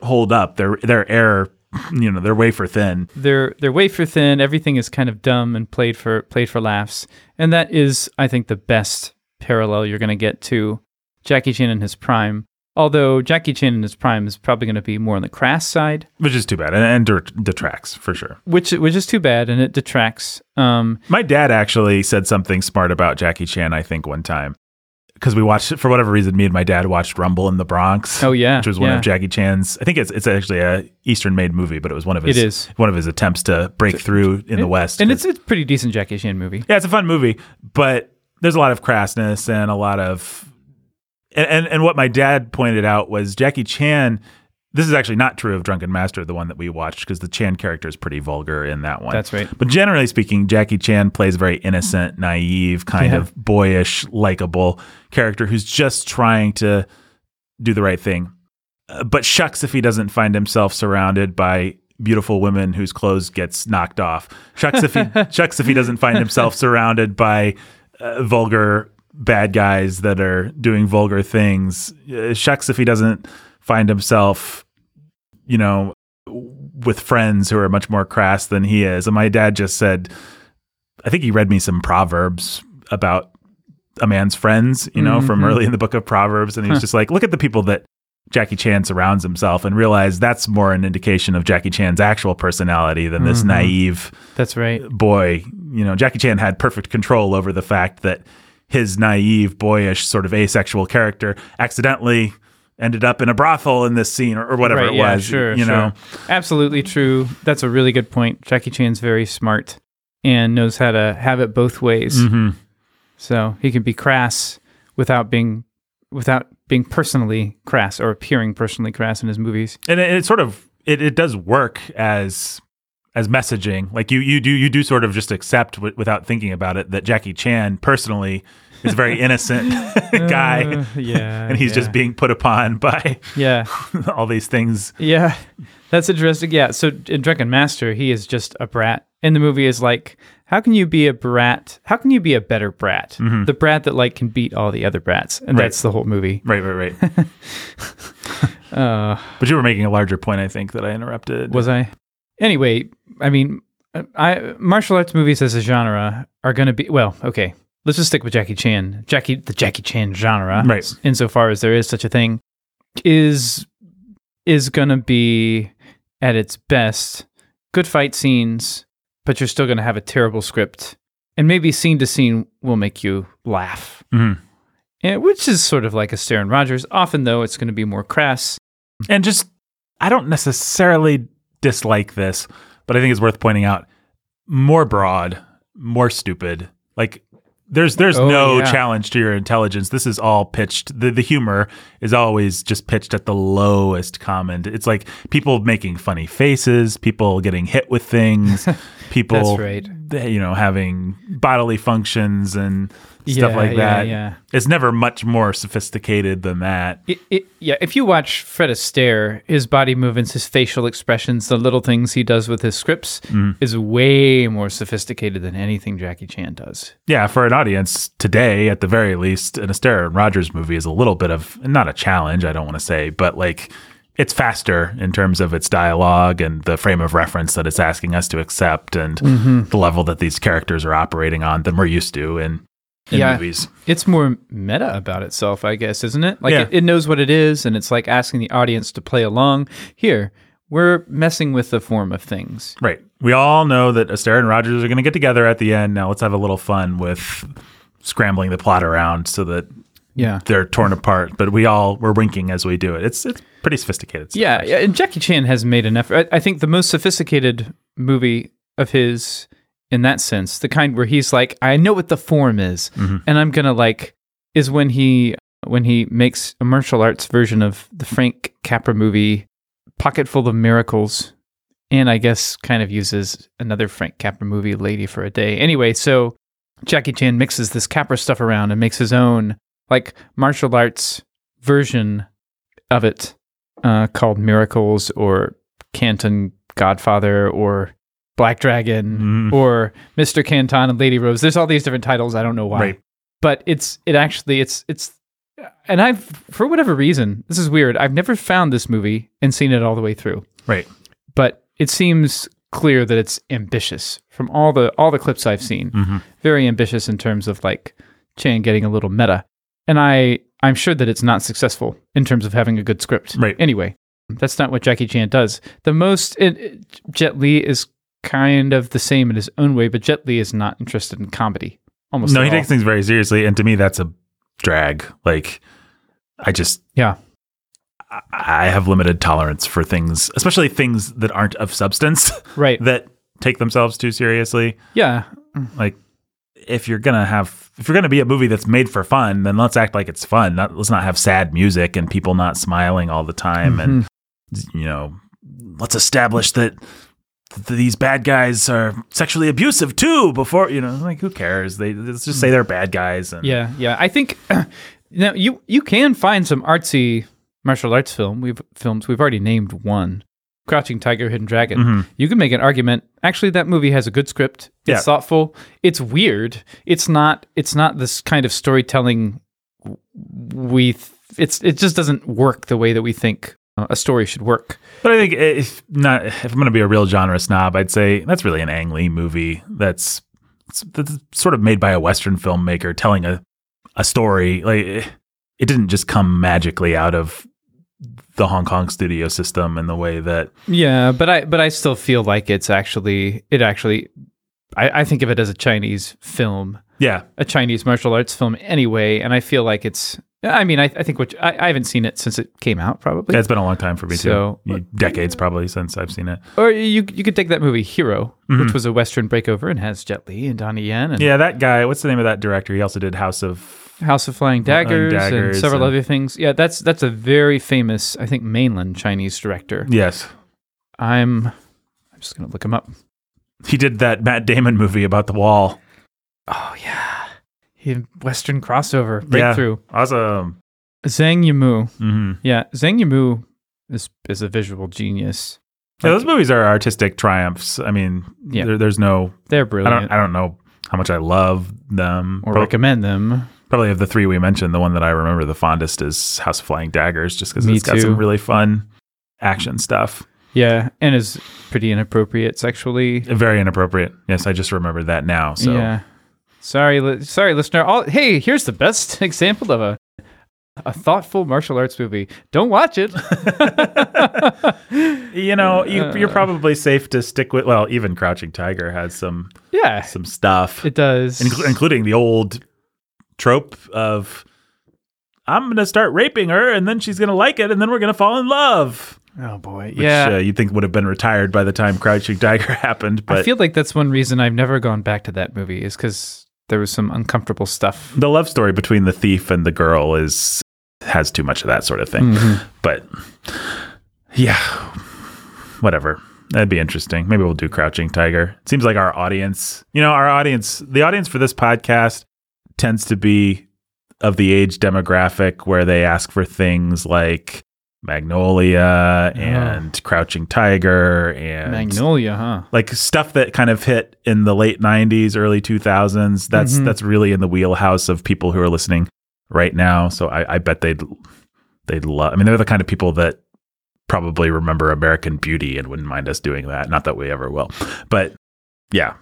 hold up. They're they're air. You know, they're wafer thin. They're they're wafer thin. Everything is kind of dumb and played for played for laughs. And that is, I think, the best parallel you're going to get to Jackie Chan in his prime. Although Jackie Chan in his prime is probably going to be more on the crass side, Which is too bad, and, and detracts for sure. which which is too bad, and it detracts. Um, My dad actually said something smart about Jackie Chan. I think one time because we watched for whatever reason. Me and my dad watched Rumble in the Bronx. Oh, yeah, which was one yeah. of Jackie Chan's. I think it's it's actually a Eastern made movie, but it was one of his. It is. one of his attempts to break through in the West. and it's it's a pretty decent Jackie Chan movie. Yeah, it's a fun movie, but there's a lot of crassness and a lot of and, and and what my dad pointed out was Jackie Chan. This is actually not true of Drunken Master, the one that we watched, because the Chan character is pretty vulgar in that one. That's right. But generally speaking, Jackie Chan plays a very innocent, naive, kind Yeah. of boyish, likable character who's just trying to do the right thing. Uh, but shucks if he doesn't find himself surrounded by beautiful women whose clothes gets knocked off. Shucks if he shucks if he doesn't find himself surrounded by uh, vulgar bad guys that are doing vulgar things. Uh, shucks if he doesn't find himself, you know, with friends who are much more crass than he is. And my dad just said, I think he read me some proverbs about a man's friends, you know, from early in the book of Proverbs. And he was just like, look at the people that Jackie Chan surrounds himself and realize that's more an indication of Jackie Chan's actual personality than this naive That's right. boy. You know, Jackie Chan had perfect control over the fact that his naive, boyish, sort of asexual character accidentally ended up in a brothel in this scene or, or whatever right, it yeah, was. sure, you sure. know, absolutely true. That's a really good point. Jackie Chan's very smart and knows how to have it both ways. Mhm. So he can be crass without being without being personally crass or appearing personally crass in his movies. and it, it sort of it, it does work as as messaging like you you do you do sort of just accept w- without thinking about it that Jackie Chan personally is a very innocent guy Uh, yeah, and he's yeah. just being put upon by yeah, all these things yeah. That's interesting. Yeah. So in Drunken Master, he is just a brat. And the movie is like, how can you be a brat? How can you be a better brat? The brat that like can beat all the other brats, and Mm-hmm. Right. that's the whole movie. right right right Uh, but you were making a larger point I think that I interrupted Was I? Anyway, I mean, I martial arts movies as a genre are going to be well. Okay, let's just stick with Jackie Chan. Jackie, the Jackie Chan genre, Right. Insofar as there is such a thing, is is going to be at its best good fight scenes, but you're still going to have a terrible script, and maybe scene to scene will make you laugh. Mhm. And, which is sort of like a Astaire and Rogers. Often, though, it's going to be more crass. and just I don't necessarily dislike this but I think it's worth pointing out more broad more stupid like there's there's Oh, no yeah. challenge to your intelligence this is all pitched the, the humor is always just pitched at the lowest common it's like people making funny faces people getting hit with things people That's right. you know having bodily functions and stuff Yeah, like that yeah. it's never much more sophisticated than that It, it, yeah, if you watch Fred Astaire, his body movements, his facial expressions, the little things he does with his scripts mm-hmm. is way more sophisticated than anything Jackie Chan does. Yeah, for an audience today, at the very least, an Astaire and Rogers movie is a little bit of not a challenge, I don't want to say, but like it's faster in terms of its dialogue and the frame of reference that it's asking us to accept and mm-hmm. the level that these characters are operating on than we're used to in Yeah. movies. It's more meta about itself, I guess, isn't it? Like Yeah. it, it knows what it is, and it's like asking the audience to play along. Here, we're messing with the form of things. Right. We all know that Astaire and Rogers are going to get together at the end. Now let's have a little fun with scrambling the plot around so that Yeah. they're torn apart. But we all we're winking as we do it. It's it's pretty sophisticated. stuff, Yeah, actually. yeah, and Jackie Chan has made an effort. I, I think the most sophisticated movie of his, in that sense, the kind where he's like, I know what the form is, and I'm gonna like, is when he when he makes a martial arts version of the Frank Capra movie, Pocket Full of Miracles, and I guess kind of uses another Frank Capra movie, Lady for a Day. Anyway, so Jackie Chan mixes this Capra stuff around and makes his own like martial arts version of it uh, called Miracles or Canton Godfather or Black Dragon Mhm. or Mr. Canton and Lady Rose. There's all these different titles. I don't know why. Right. But it's it actually it's it's and I've for whatever reason, this is weird. I've never found this movie and seen it all the way through. Right. But it seems clear that it's ambitious from all the all the clips I've seen. hmm Very ambitious in terms of like Chan getting a little meta. And I I'm sure that it's not successful in terms of having a good script. Right. Anyway, that's not what Jackie Chan does. The most it, it- Jet Li is kind of the same in his own way, but Jet Li is not interested in comedy. Almost No, he all. takes things very seriously, and to me, that's a drag. Like, I just Yeah. I- have limited tolerance for things, especially things that aren't of substance Right. that take themselves too seriously. Yeah. Like, if you're gonna have, if you're gonna be a movie that's made for fun, then let's act like it's fun. Not, let's not have sad music and people not smiling all the time, and mm-hmm. you know, let's establish that th- these bad guys are sexually abusive too. Before you know, like who cares? They let's just say they're bad guys. And, Yeah, yeah. I think now you you can find some artsy martial arts film. We've films. We've already named one, Crouching Tiger, Hidden Dragon. Mhm. You can make an argument. Actually, that movie has a good script. It's Yeah. thoughtful. It's weird. It's not. It's not this kind of storytelling. We. th- It's. It just doesn't work the way that we think Uh, a story should work. But I think if not, if I'm going to be a real genre snob, I'd say that's really an Ang Lee movie. That's, that's sort of made by a Western filmmaker telling a a story. Like it didn't just come magically out of the Hong Kong studio system in the way that Yeah, but I but I still feel like it's actually it actually. I, I think of it as a Chinese film. yeah a Chinese martial arts film anyway, and I feel like it's. I mean, I, I think which I, I haven't seen it since it came out, probably. it's been a long time for me So- too. Decades probably since I've seen it. or you you could take that movie Hero, Mhm. which was a Western breakover and has Jet Li and Donnie Yen and Yeah, that guy. What's the name of that director? He also did House of. House of Flying Daggers, and Daggers several and- other things. Yeah, that's that's a very famous, I think, mainland Chinese director. Yes, I'm I'm just gonna look him up. he did that Matt Damon movie about the wall. Oh yeah, he Western crossover Yeah. breakthrough. Awesome. Zhang Yimou. hmm Yeah, Zhang Yimou is is a visual genius. Yeah, those movies are artistic triumphs. I mean, Yeah. there, there's no. They're I brilliant. don't. I don't know how much I love them. or Pro- recommend them. probably of the three we mentioned, the one that I remember the fondest is House of Flying Daggers, just because it's got too. some really fun action stuff. Yeah, and is pretty inappropriate sexually. Very inappropriate. Yes, I just remembered that now. So Yeah. Sorry, li- sorry, listener. All, hey, here's the best example of a a thoughtful martial arts movie. Don't watch it. you know, you, Uh. you're probably safe to stick with. Well, even Crouching Tiger has some yeah, some stuff, it does. inclu- including the old trope of I'm going to start raping her, and then she's going to like it, and then we're going to fall in love. oh boy, Which, yeah. uh, you'd think would have been retired by the time Crouching Tiger happened, but I feel like that's one reason I've never gone back to that movie is because there was some uncomfortable stuff. the love story between the thief and the girl is has too much of that sort of thing. Mhm. But yeah, whatever. That'd be interesting. Maybe we'll do Crouching Tiger. It seems like our audience, you know, our audience, the audience for this podcast tends to be of the age demographic where they ask for things like Magnolia and Crouching Tiger and Magnolia, huh? like stuff that kind of hit in the late 90s early 2000s that's Mhm. that's really in the wheelhouse of people who are listening right now. So i, I bet they'd they'd love i mean they're the kind of people that probably remember american beauty and wouldn't mind us doing that. Not that we ever will but yeah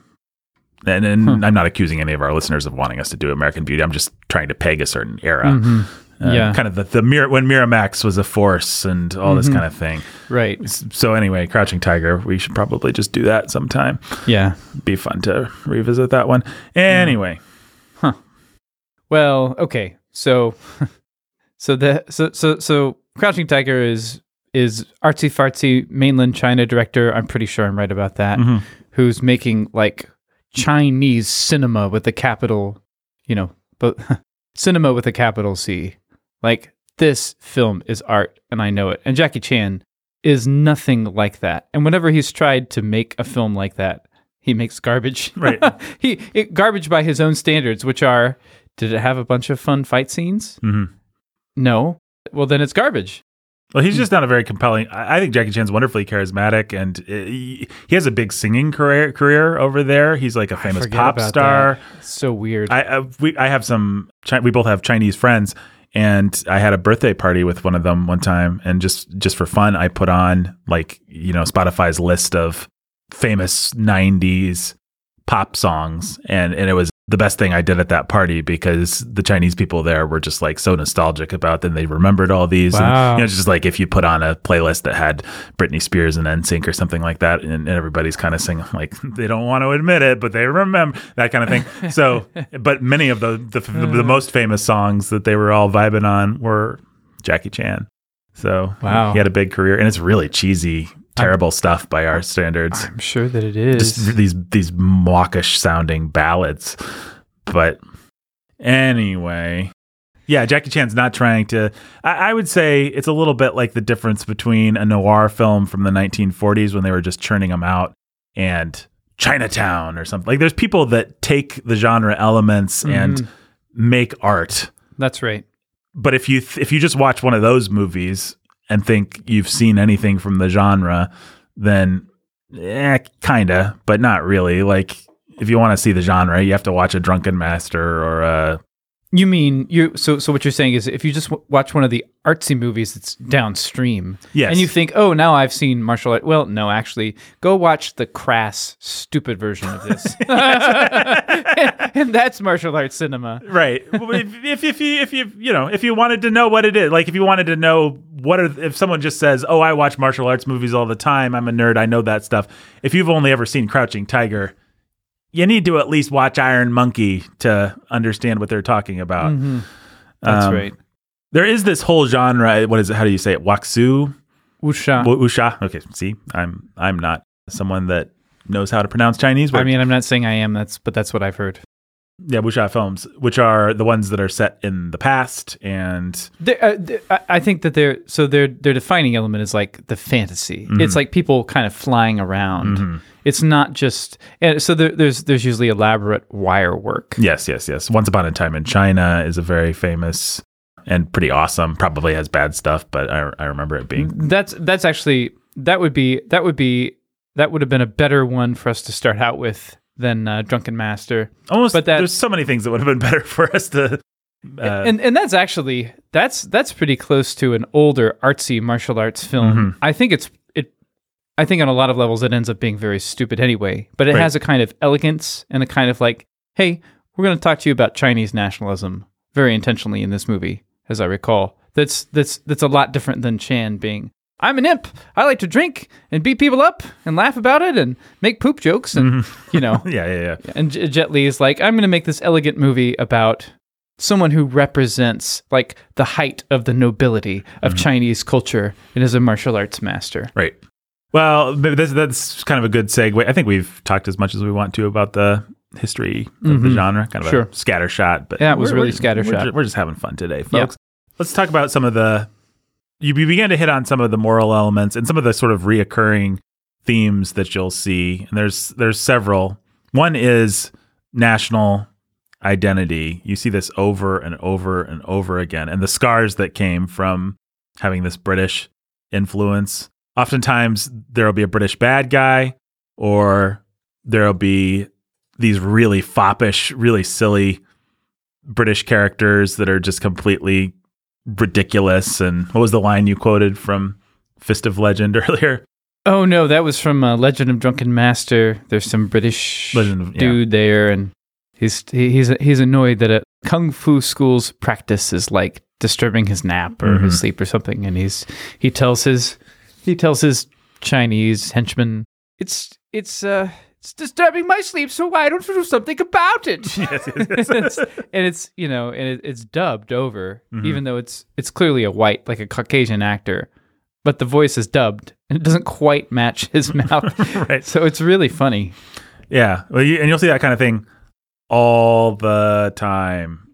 and, and i'm not accusing any of our listeners of wanting us to do american beauty i'm just trying to peg a certain era Mhm. Uh, Yeah. kind of the, the Mir- when miramax was a force and all this Mhm. kind of thing Right. so anyway crouching tiger we should probably just do that sometime Yeah. be fun to revisit that one. Anyway, huh? Well, okay. So, so the so so so Crouching Tiger is is artsy fartsy mainland China director. I'm pretty sure I'm right about that. Mhm. Who's making like Chinese cinema with a capital, you know, but cinema with a capital C. Like this film is art, and I know it. And Jackie Chan is nothing like that. And whenever he's tried to make a film like that, he makes garbage. Right. he it, garbage by his own standards, which are did it have a bunch of fun fight scenes? Mhm. No. Well, then it's garbage. Well, he's just not a very compelling. I think Jackie Chan's wonderfully charismatic, and uh, he has a big singing career career over there. He's like a famous pop star. So weird. I I, we, I have some. We both have Chinese friends, and I had a birthday party with one of them one time, and just just for fun, I put on like you know Spotify's list of famous '90s pop songs, and and it was the best thing I did at that party because the Chinese people there were just like so nostalgic about them. They remembered all these. Wow. And, you know, just like if you put on a playlist that had Britney Spears and NSYNC or something like that, and, and everybody's kind of singing like they don't want to admit it, but they remember that kind of thing. So, but many of the the, the the uh. most famous songs that they were all vibing on were Jackie Chan. So Wow. he had a big career, and it's really cheesy, terrible stuff by our standards I'm sure that it is. just these these mawkish sounding ballads. But anyway, yeah, Jackie Chan's not trying to. I, I would say it's a little bit like the difference between a noir film from the 1940s when they were just churning them out and Chinatown or something. Like there's people that take the genre elements mm-hmm. and make art. That's right. But if you th- if you just watch one of those movies and think you've seen anything from the genre, then eh, kinda, but not really. Like if you want to see the genre, you have to watch a Drunken Master or a You mean you? So, so what you're saying is, if you just w- watch one of the artsy movies that's downstream, Yes. and you think, oh, now I've seen martial art. Well, no, actually, go watch the crass, stupid version of this, and that's martial arts cinema. right. If, if if you if you you know if you wanted to know what it is, like if you wanted to know what are if someone just says, "Oh, I watch martial arts movies all the time. I'm a nerd. I know that stuff." If you've only ever seen Crouching Tiger, you need to at least watch Iron Monkey to understand what they're talking about. That's Um, right. There is this whole genre. What is it? How do you say it? Waksu, Wuxia. Wu- Wuxia. Okay, see, I'm I'm not someone that knows how to pronounce Chinese. I mean, I'm not saying I am. That's but that's what I've heard. Yeah, Wuxia films, which are the ones that are set in the past, and uh, I I think that they're so their their defining element is like the fantasy. It's like people kind of flying around. It's not just and so there, there's there's usually elaborate wire work. yes, yes, yes. Once Upon a Time in China is a very famous and pretty awesome. Probably has bad stuff, but I I remember it being That's that's actually that would be that would be that would have been a better one for us to start out with than uh, Drunken Master. almost. But that- there's so many things that would have been better for us to. Uh, and and that's actually that's that's pretty close to an older artsy martial arts film. Mm-hmm. I think it's it. I think on a lot of levels it ends up being very stupid anyway. But it Right. has a kind of elegance and a kind of like, hey, we're going to talk to you about Chinese nationalism very intentionally in this movie, as I recall. That's that's that's a lot different than Chan being. I'm an imp. I like to drink and beat people up and laugh about it and make poop jokes and mm-hmm. you know yeah, yeah, yeah. and J- Jet Li is like, I'm going to make this elegant movie about someone who represents like the height of the nobility of mm-hmm. Chinese culture and is a martial arts master. Right. Well, maybe that's, that's kind of a good segue. I think we've talked as much as we want to about the history of the mm-hmm. genre, kind of Sure. a scatter shot. But Yeah, it was really we're- We're, scattershot. ju- we're just having fun today, folks. Let's talk about some of the. You began to hit on some of the moral elements and some of the sort of reoccurring themes that you'll see. And there's there's several. One is national identity. You see this over and over and over again, and the scars that came from having this British influence. Oftentimes, there'll be a British bad guy, or there'll be these really foppish, really silly British characters that are just completely ridiculous. And what was the line you quoted from Fist of Legend earlier? Oh no, that was from uh, Legend of Drunken Master. There's some British of- yeah. dude there, and he's he's he's annoyed that a kung fu school's practice is like disturbing his nap or Mm-hmm. his sleep or something, and he's he tells his he tells his Chinese henchman, it's it's uh it's disturbing my sleep, so why don't you do something about it? Yes, yes, yes. and, it's, and it's you know and it, it's dubbed over, Mm-hmm. even though it's it's clearly a white like a Caucasian actor, but the voice is dubbed and it doesn't quite match his mouth. right. So it's really funny. Yeah. Well, you, and you'll see that kind of thing all the time.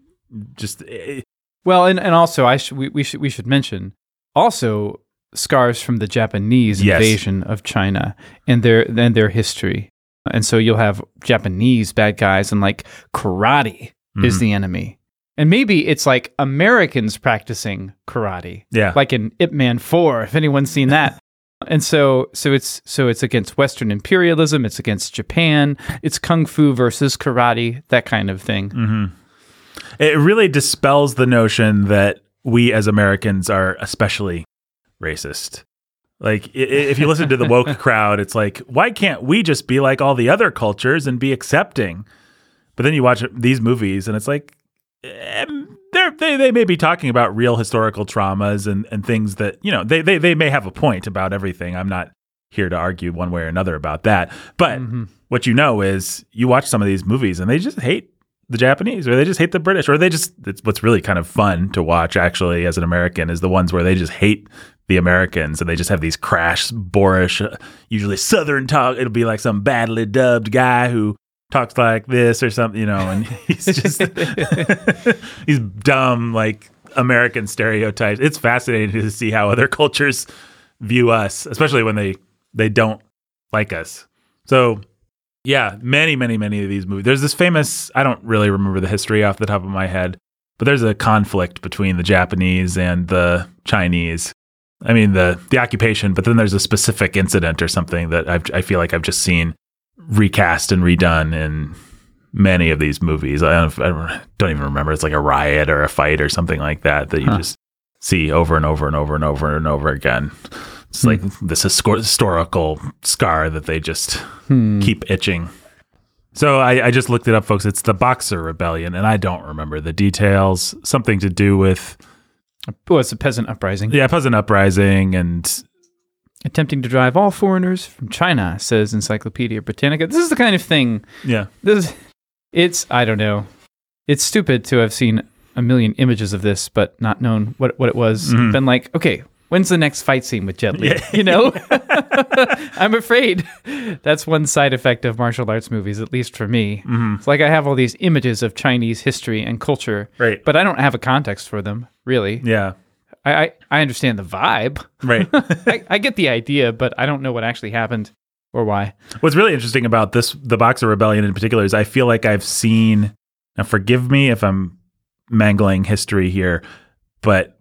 Just eh, Well, and, and also I should we, we should we should mention also scars from the Japanese Yes. invasion of China and their and their history. And so you'll have Japanese bad guys and like karate is Mhm. the enemy. And maybe it's like Americans practicing karate. Yeah. Like in Ip Man 4, if anyone's seen that. and so so it's so it's against Western imperialism, it's against Japan, it's kung fu versus karate, that kind of thing. Mm-hmm. It really dispels the notion that we as Americans are especially racist. Like if you listen to the woke crowd, it's like, why can't we just be like all the other cultures and be accepting? But then you watch these movies, and it's like, eh, they're, they they may be talking about real historical traumas and, and things that you know they, they they may have a point about everything. I'm not here to argue one way or another about that. But mm-hmm. what you know is you watch some of these movies and they just hate the Japanese or they just hate the British or they just it's what's really kind of fun to watch actually as an American is the ones where they just hate the Americans and they just have these crash boorish uh, usually southern talk it'll be like some badly dubbed guy who talks like this or something you know and he's just he's dumb like American stereotypes it's fascinating to see how other cultures view us especially when they they don't like us so yeah, many, many, many of these movies. There's this famous, I don't really remember the history off the top of my head, but there's a conflict between the Japanese and the Chinese. I mean, the, the occupation, but then there's a specific incident or something that I've, I feel like I've just seen recast and redone in many of these movies. I don't, I don't, even remember. It's like a riot or a fight or something like that that you Huh. just see over and over and over and over and over again. It's like this historical scar that they just Hmm. keep itching. So I, I just looked it up, folks. It's the Boxer Rebellion, and I don't remember the details. Something to do with Oh, it's a peasant uprising. yeah, peasant uprising, and Attempting to drive all foreigners from China, says Encyclopedia Britannica. This is the kind of thing yeah, this it's I don't know. It's stupid to have seen a million images of this but not known what what it was. Mhm. Been like, okay, when's the next fight scene with Jet Li? Yeah. You know? I'm afraid that's one side effect of martial arts movies, at least for me. Mhm. It's like I have all these images of Chinese history and culture, right, but I don't have a context for them, really. yeah, I, I, I understand the vibe. right. I, I get the idea, but I don't know what actually happened or why. What's really interesting about this, the Boxer Rebellion in particular, is I feel like I've seen. Now, forgive me if I'm mangling history here, but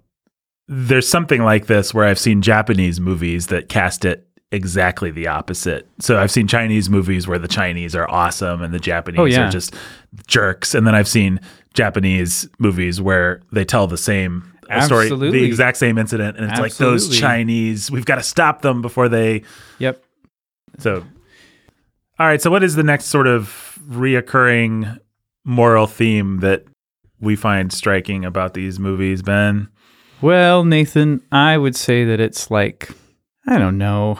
there's something like this where I've seen Japanese movies that cast it exactly the opposite. So I've seen Chinese movies where the Chinese are awesome and the Japanese Oh, yeah. are just jerks, and then I've seen Japanese movies where they tell the same story, the exact same incident, and it's like those Chinese, we've got to stop them before they Yep. so, all right. So, what is the next sort of reoccurring moral theme that we find striking about these movies, Ben? Well, Nathan, I would say that it's like I don't know.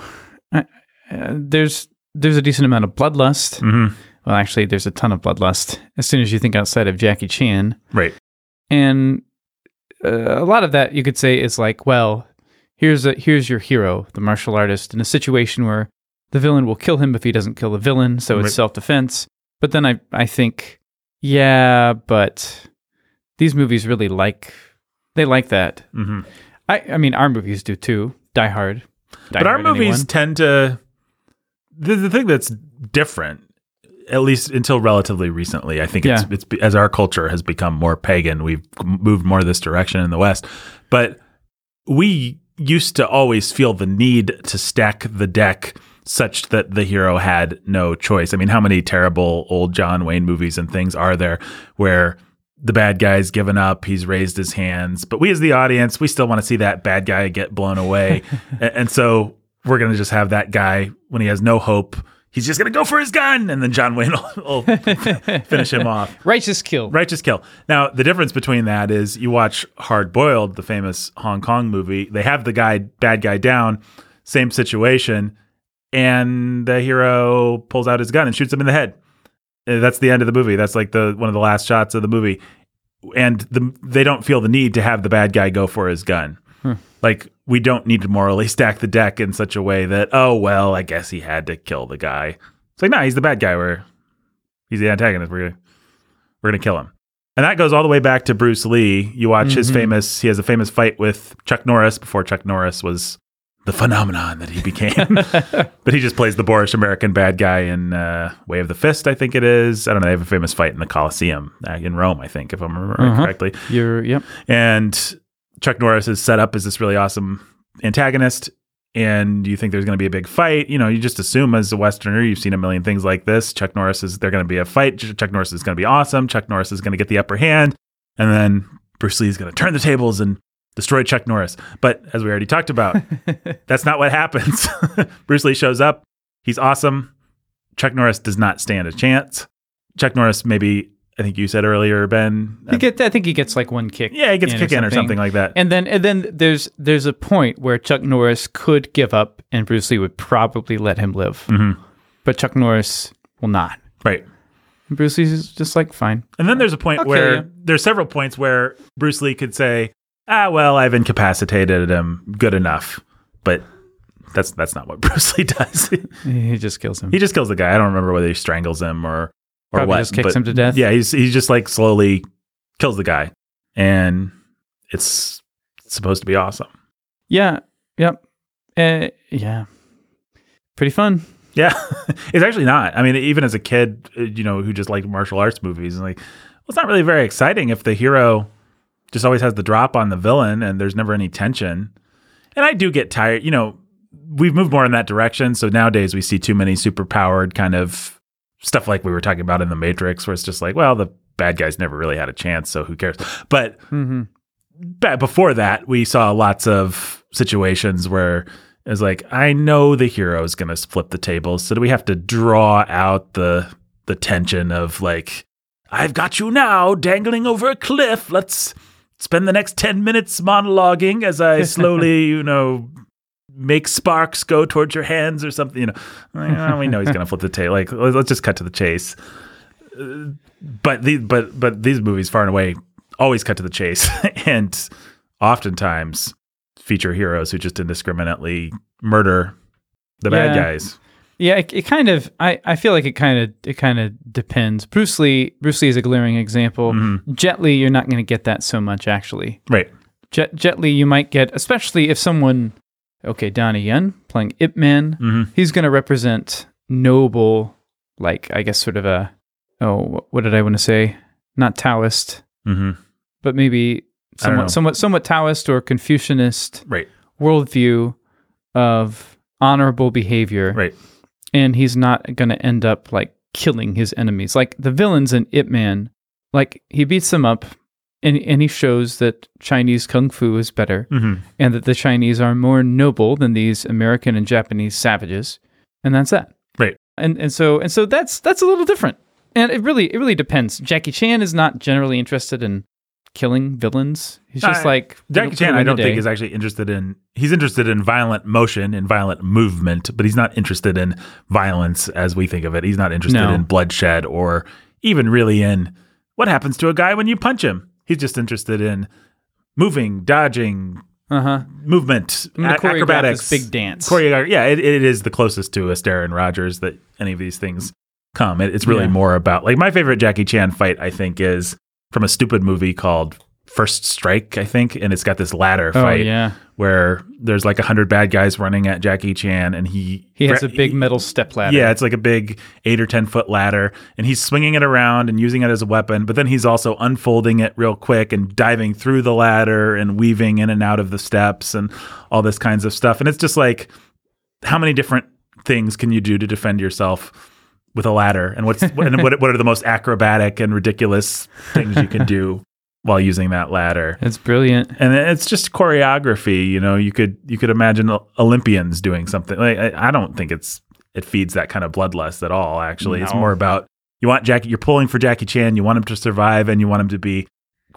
Uh, there's there's a decent amount of bloodlust. Mm-hmm. Well, actually, there's a ton of bloodlust as soon as you think outside of Jackie Chan, Right. and uh, a lot of that you could say is like, well, here's a here's your hero, the martial artist, in a situation where the villain will kill him if he doesn't kill the villain, so Right. it's self defense. But then I I think, yeah, but these movies really like they like that. Mm-hmm. I I mean, our movies do too. Die Hard. Die But our movies anyone? tend to. The, the thing that's different, at least until relatively recently, I think it's, Yeah. it's as our culture has become more pagan, we've moved more this direction in the West. But we used to always feel the need to stack the deck such that the hero had no choice. I mean, how many terrible old John Wayne movies and things are there where the bad guy's given up, he's raised his hands, but we as the audience, we still want to see that bad guy get blown away. And so we're going to just have that guy when he has no hope, he's just going to go for his gun and then John Wayne will, will finish him off. Righteous Kill. Righteous Kill. Now, the difference between that is you watch Hard Boiled, the famous Hong Kong movie. They have the guy, bad guy down, same situation, and the hero pulls out his gun and shoots him in the head. Uh, That's the end of the movie. That's like the one of the last shots of the movie, and the, they don't feel the need to have the bad guy go for his gun. Like we don't need to morally stack the deck in such a way that oh well, I guess he had to kill the guy. It's like no, he's the bad guy. We're he's the antagonist. We're gonna, we're gonna kill him. And that goes all the way back to Bruce Lee. You watch his Mhm. famous he has a famous fight with Chuck Norris before Chuck Norris was the phenomenon that he became. but he just plays the boorish American bad guy in uh, Way of the Fist, I think it is. I don't know. They have a famous fight in the Colosseum uh, in Rome, I think, if I'm remembering Uh-huh. correctly. You're yep. And Chuck Norris is set up as this really awesome antagonist. And you think there's going to be a big fight. You know, you just assume as a Westerner, you've seen a million things like this. Chuck Norris is, they're going to be a fight. Chuck Norris is going to be awesome. Chuck Norris is going to get the upper hand. And then Bruce Lee is going to turn the tables and destroy Chuck Norris. But as we already talked about, that's not what happens. Bruce Lee shows up. He's awesome. Chuck Norris does not stand a chance. Chuck Norris, maybe, I think you said earlier, Ben. He get, I think he gets like one kick. yeah, he gets a kick in or something like that. And then and then there's there's a point where Chuck Norris could give up and Bruce Lee would probably let him live. Mhm. But Chuck Norris will not. Right. And Bruce Lee's just like fine. And then there's a point Okay, where yeah. there's several points where Bruce Lee could say, "Ah, well, I've incapacitated him good enough," but that's that's not what Bruce Lee does. He just kills him. he just kills the guy. I don't remember whether he strangles him or or Probably what. just kicks but him to death. Yeah, he's he's just like slowly kills the guy, and it's supposed to be awesome. Yeah. Yep. Uh, yeah. Pretty fun. Yeah, it's actually not. I mean, even as a kid, uh, you know, who just liked martial arts movies, and like, well, it's not really very exciting if the hero just always has the drop on the villain and there's never any tension. And I do get tired. You know, we've moved more in that direction. So nowadays we see too many super powered kind of stuff like we were talking about in the Matrix, where it's just like, well, the bad guys never really had a chance, so who cares? But Mm-hmm. before that, we saw lots of situations where it's like, I know the hero is going to flip the tables, so do we have to draw out the the tension of like, I've got you now, dangling over a cliff. Let's spend the next ten minutes monologuing as I slowly, you know. Make sparks go towards your hands or something, you know. Like, oh, we know he's gonna flip the table. Like, let's just cut to the chase. Uh, But the but but these movies, far and away, always cut to the chase and oftentimes feature heroes who just indiscriminately murder the bad guys. Yeah, it, it kind of. I, I feel like it kind of it kind of depends. Bruce Lee Bruce Lee is a glaring example. Mm-hmm. Jet Li, you're not going to get that so much actually. Right. Jet Jet Li, you might get, especially if someone, okay, Donnie Yen playing Ip Man, Mhm. he's going to represent noble, like I guess sort of a, oh, what did I want to say? Not Taoist, hmm but maybe I don't know. somewhat somewhat somewhat Taoist or Confucianist Right. worldview of honorable behavior Right. and he's not going to end up like killing his enemies. Like the villains in Ip Man, like he beats them up and, and he shows that Chinese kung fu is better hmm and that the Chinese are more noble than these American and Japanese savages. And that's that. Right. And and so and so that's that's a little different. And it really it really depends. Jackie Chan is not generally interested in killing villains. He's just Uh, like Jackie Chan, I don't think is actually interested in. He's interested in violent motion and violent movement, but he's not interested in violence as we think of it. He's not interested No. in bloodshed or even really in what happens to a guy when you punch him. He's just interested in moving, dodging, uh-huh. movement, ac- choreograph acrobatics, big dance. Choreograph- yeah, it, it is the closest to Astaire and Rogers that any of these things come. It, it's really Yeah. more about like my favorite Jackie Chan fight. I think is from a stupid movie called First Strike. I think, and it's got this ladder Oh fight yeah. where there's like a hundred bad guys running at Jackie Chan, and he He has a big metal step ladder. yeah, it's like a big eight or 10 foot ladder, and he's swinging it around and using it as a weapon, but then he's also unfolding it real quick and diving through the ladder and weaving in and out of the steps and all this kinds of stuff. And it's just like, how many different things can you do to defend yourself with a ladder? And what's and what, what are the most acrobatic and ridiculous things you can do while using that ladder? It's brilliant. and it's just choreography you know you could you could imagine olympians doing something like i, I don't think it's it feeds that kind of bloodlust at all actually it's more about you want jackie you're pulling for jackie chan you want him to survive and you want him to be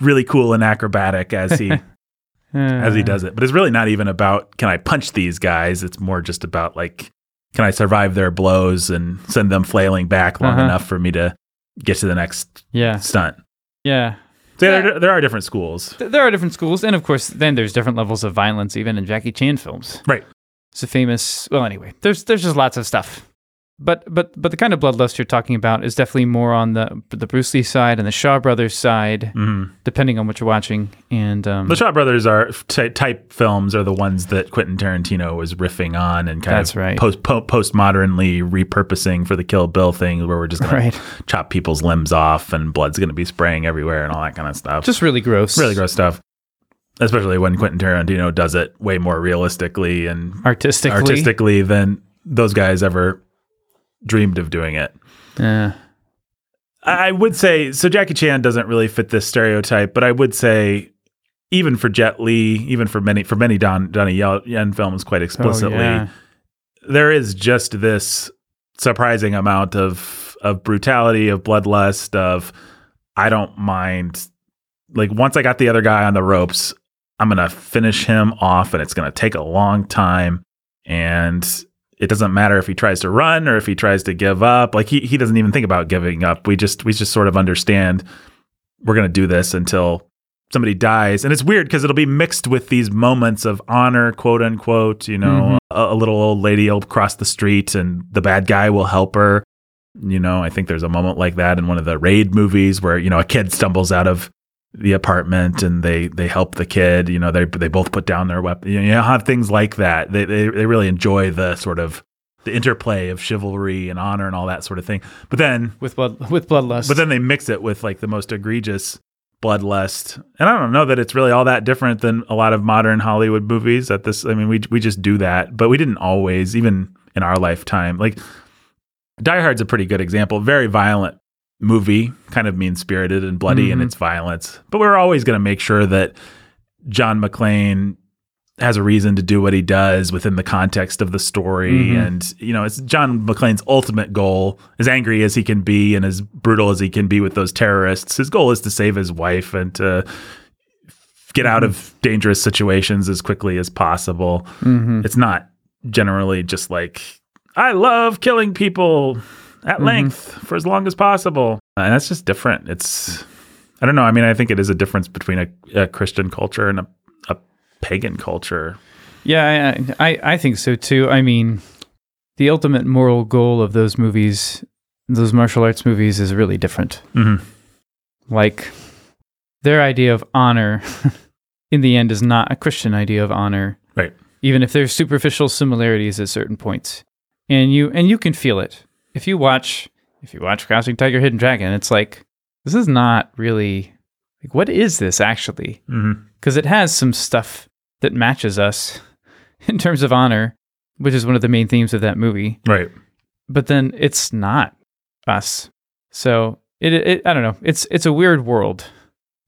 really cool and acrobatic as he as he does it but it's really not even about can i punch these guys it's more just about like can i survive their blows and send them flailing back long Uh-huh. enough for me to get to the next Yeah. stunt Yeah. So Yeah. there, there are different schools Th- There are different schools, and of course, then there's different levels of violence, even in Jackie Chan films. right It's a famous. Well, anyway, there's there's just lots of stuff. But but but the kind of bloodlust you're talking about is definitely more on the the Bruce Lee side and the Shaw Brothers side, depending on what you're watching. And um, The Shaw Brothers are ty- type films are the ones that Quentin Tarantino was riffing on and kind of right. post po- postmodernly repurposing for the Kill Bill thing, where we're just going Right. to chop people's limbs off and blood's going to be spraying everywhere and all that kind of stuff. just really gross, really gross stuff. Especially when Quentin Tarantino does it way more realistically and artistically. artistically than those guys ever dreamed of doing it. Yeah. I would say so. Jackie Chan doesn't really fit this stereotype, but I would say even for Jet Li, even for many for many Don Donnie Yen films, quite oh, explicitly, Oh, yeah. there is just this surprising amount of of brutality, of bloodlust, of I don't mind. Like once I got the other guy on the ropes, I'm gonna finish him off, and it's gonna take a long time. And it doesn't matter if he tries to run or if he tries to give up. Like he he doesn't even think about giving up. We just we just sort of understand we're gonna do this until somebody dies. And it's weird because it'll be mixed with these moments of honor, quote unquote. You know, mm-hmm. a, a little old lady will cross the street and the bad guy will help her. You know, I think there's a moment like that in one of the raid movies where, you know, a kid stumbles out of the apartment and they they help the kid. You know, they they both put down their weapon. You know, you have things like that. They they they really enjoy the sort of the interplay of chivalry and honor and all that sort of thing. But then with blood with bloodlust. but then they mix it with like the most egregious bloodlust. And I don't know that it's really all that different than a lot of modern Hollywood movies at this I mean we we just do that, but we didn't always even in our lifetime. Like Die Hard's a pretty good example. Very violent movie, kind of mean-spirited and bloody in Mhm. its violence. But we're always going to make sure that John McClane has a reason to do what he does within the context of the story Mhm. and you know it's John McClane's ultimate goal as angry as he can be and as brutal as he can be with those terrorists his goal is to save his wife and to get out of dangerous situations as quickly as possible Mhm. it's not generally just like I love killing people at length for as long as possible and that's just different it's I don't know I mean I think it is a difference between a, a Christian culture and a, a pagan culture Yeah, I, I I think so too. I mean, the ultimate moral goal of those movies, those martial arts movies, is really different. Mhm. Like their idea of honor, in the end, is not a Christian idea of honor. Right. Even if there's superficial similarities at certain points, and you and you can feel it if you watch if you watch Crouching Tiger, Hidden Dragon. It's like this is not really like what is this actually? mm-hmm. because it has some stuff that matches us in terms of honor, which is one of the main themes of that movie. right But then it's not us. So it, it I don't know. It's it's a weird world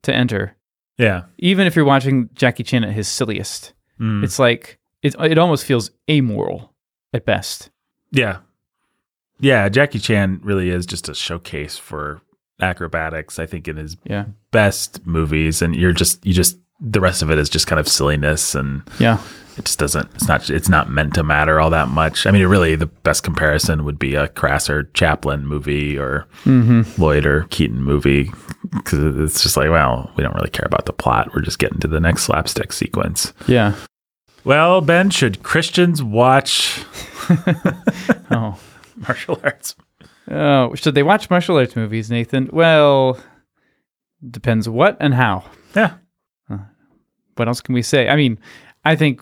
to enter. yeah Even if you're watching Jackie Chan at his silliest, Mm. it's like it it almost feels amoral at best. Yeah. Yeah, Jackie Chan really is just a showcase for acrobatics, I think in his Yeah. best movies and you're just you just the rest of it is just kind of silliness and Yeah. it just doesn't it's not it's not meant to matter all that much. I mean, really the best comparison would be a Crasser Chaplin movie or Mm-hmm. Lloyd or Keaton movie cuz it's just like, well, we don't really care about the plot. We're just getting to the next slapstick sequence. Yeah. Well, Ben, should Christians watch Oh. martial arts? Oh, should they watch martial arts movies, Nathan? Well, depends what and how. Yeah. what else can we say? I mean, I think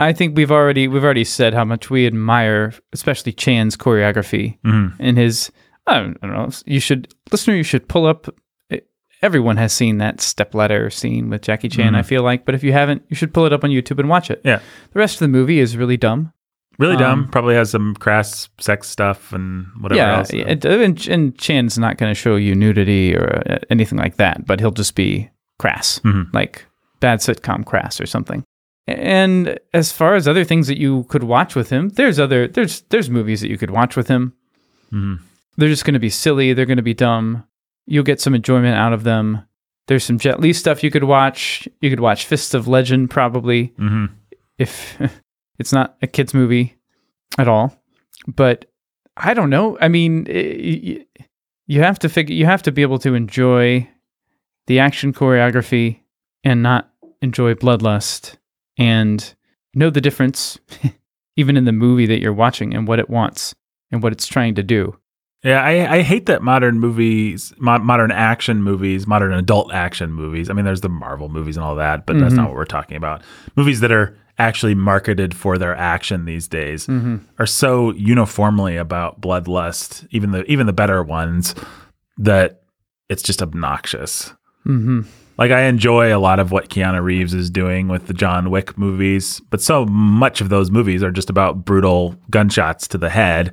I think we've already we've already said how much we admire, especially Chan's choreography Mhm. and his. I don't, I don't know. You should listener. You should pull up. eh, Everyone has seen that stepladder scene with Jackie Chan. I feel like, but if you haven't, you should pull it up on YouTube and watch it. Yeah. The rest of the movie is really dumb. Really dumb. Um, Probably has some crass sex stuff and whatever yeah, else. and, and Chan's not going to show you nudity or uh, anything like that, but he'll just be crass, Mhm. like bad sitcom crass or something. And as far as other things that you could watch with him, there's other there's there's movies that you could watch with him. Mhm. They're just going to be silly. They're going to be dumb. You'll get some enjoyment out of them. There's some Jet Li stuff you could watch. You could watch Fists of Legend probably Mhm. if it's not a kids movie at all but i don't know i mean i- y- you have to figure you have to be able to enjoy the action choreography and not enjoy bloodlust and know the difference even in the movie that you're watching and what it wants and what it's trying to do. Yeah, I, I hate that modern movies, mo- modern action movies, modern adult action movies. I mean, there's the Marvel movies and all that, but that's not mm-hmm. what we're talking about. Movies that are actually marketed for their action these days are so uniformly about bloodlust, even the even the better ones, that it's just obnoxious. Mm-hmm. Like I enjoy a lot of what Keanu Reeves is doing with the John Wick movies, but so much of those movies are just about brutal gunshots to the head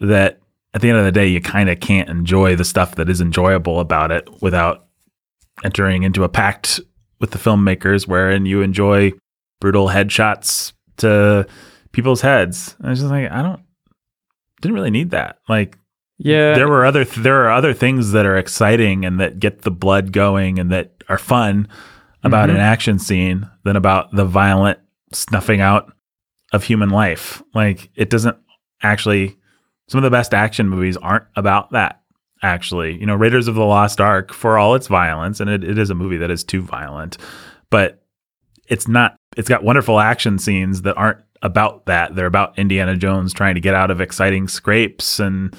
that at the end of the day you kind of can't enjoy the stuff that is enjoyable about it without entering into a pact with the filmmakers wherein you enjoy brutal headshots to people's heads. I was just like, I don't didn't really need that. Like Yeah. there were other th- there are other things that are exciting and that get the blood going and that are fun about an mm-hmm. action scene than about the violent snuffing out of human life. Like it doesn't actually some of the best action movies aren't about that actually. You know, Raiders of the Lost Ark for all its violence and it, it is a movie that is too violent, but it's not it's got wonderful action scenes that aren't about that. They're about Indiana Jones trying to get out of exciting scrapes and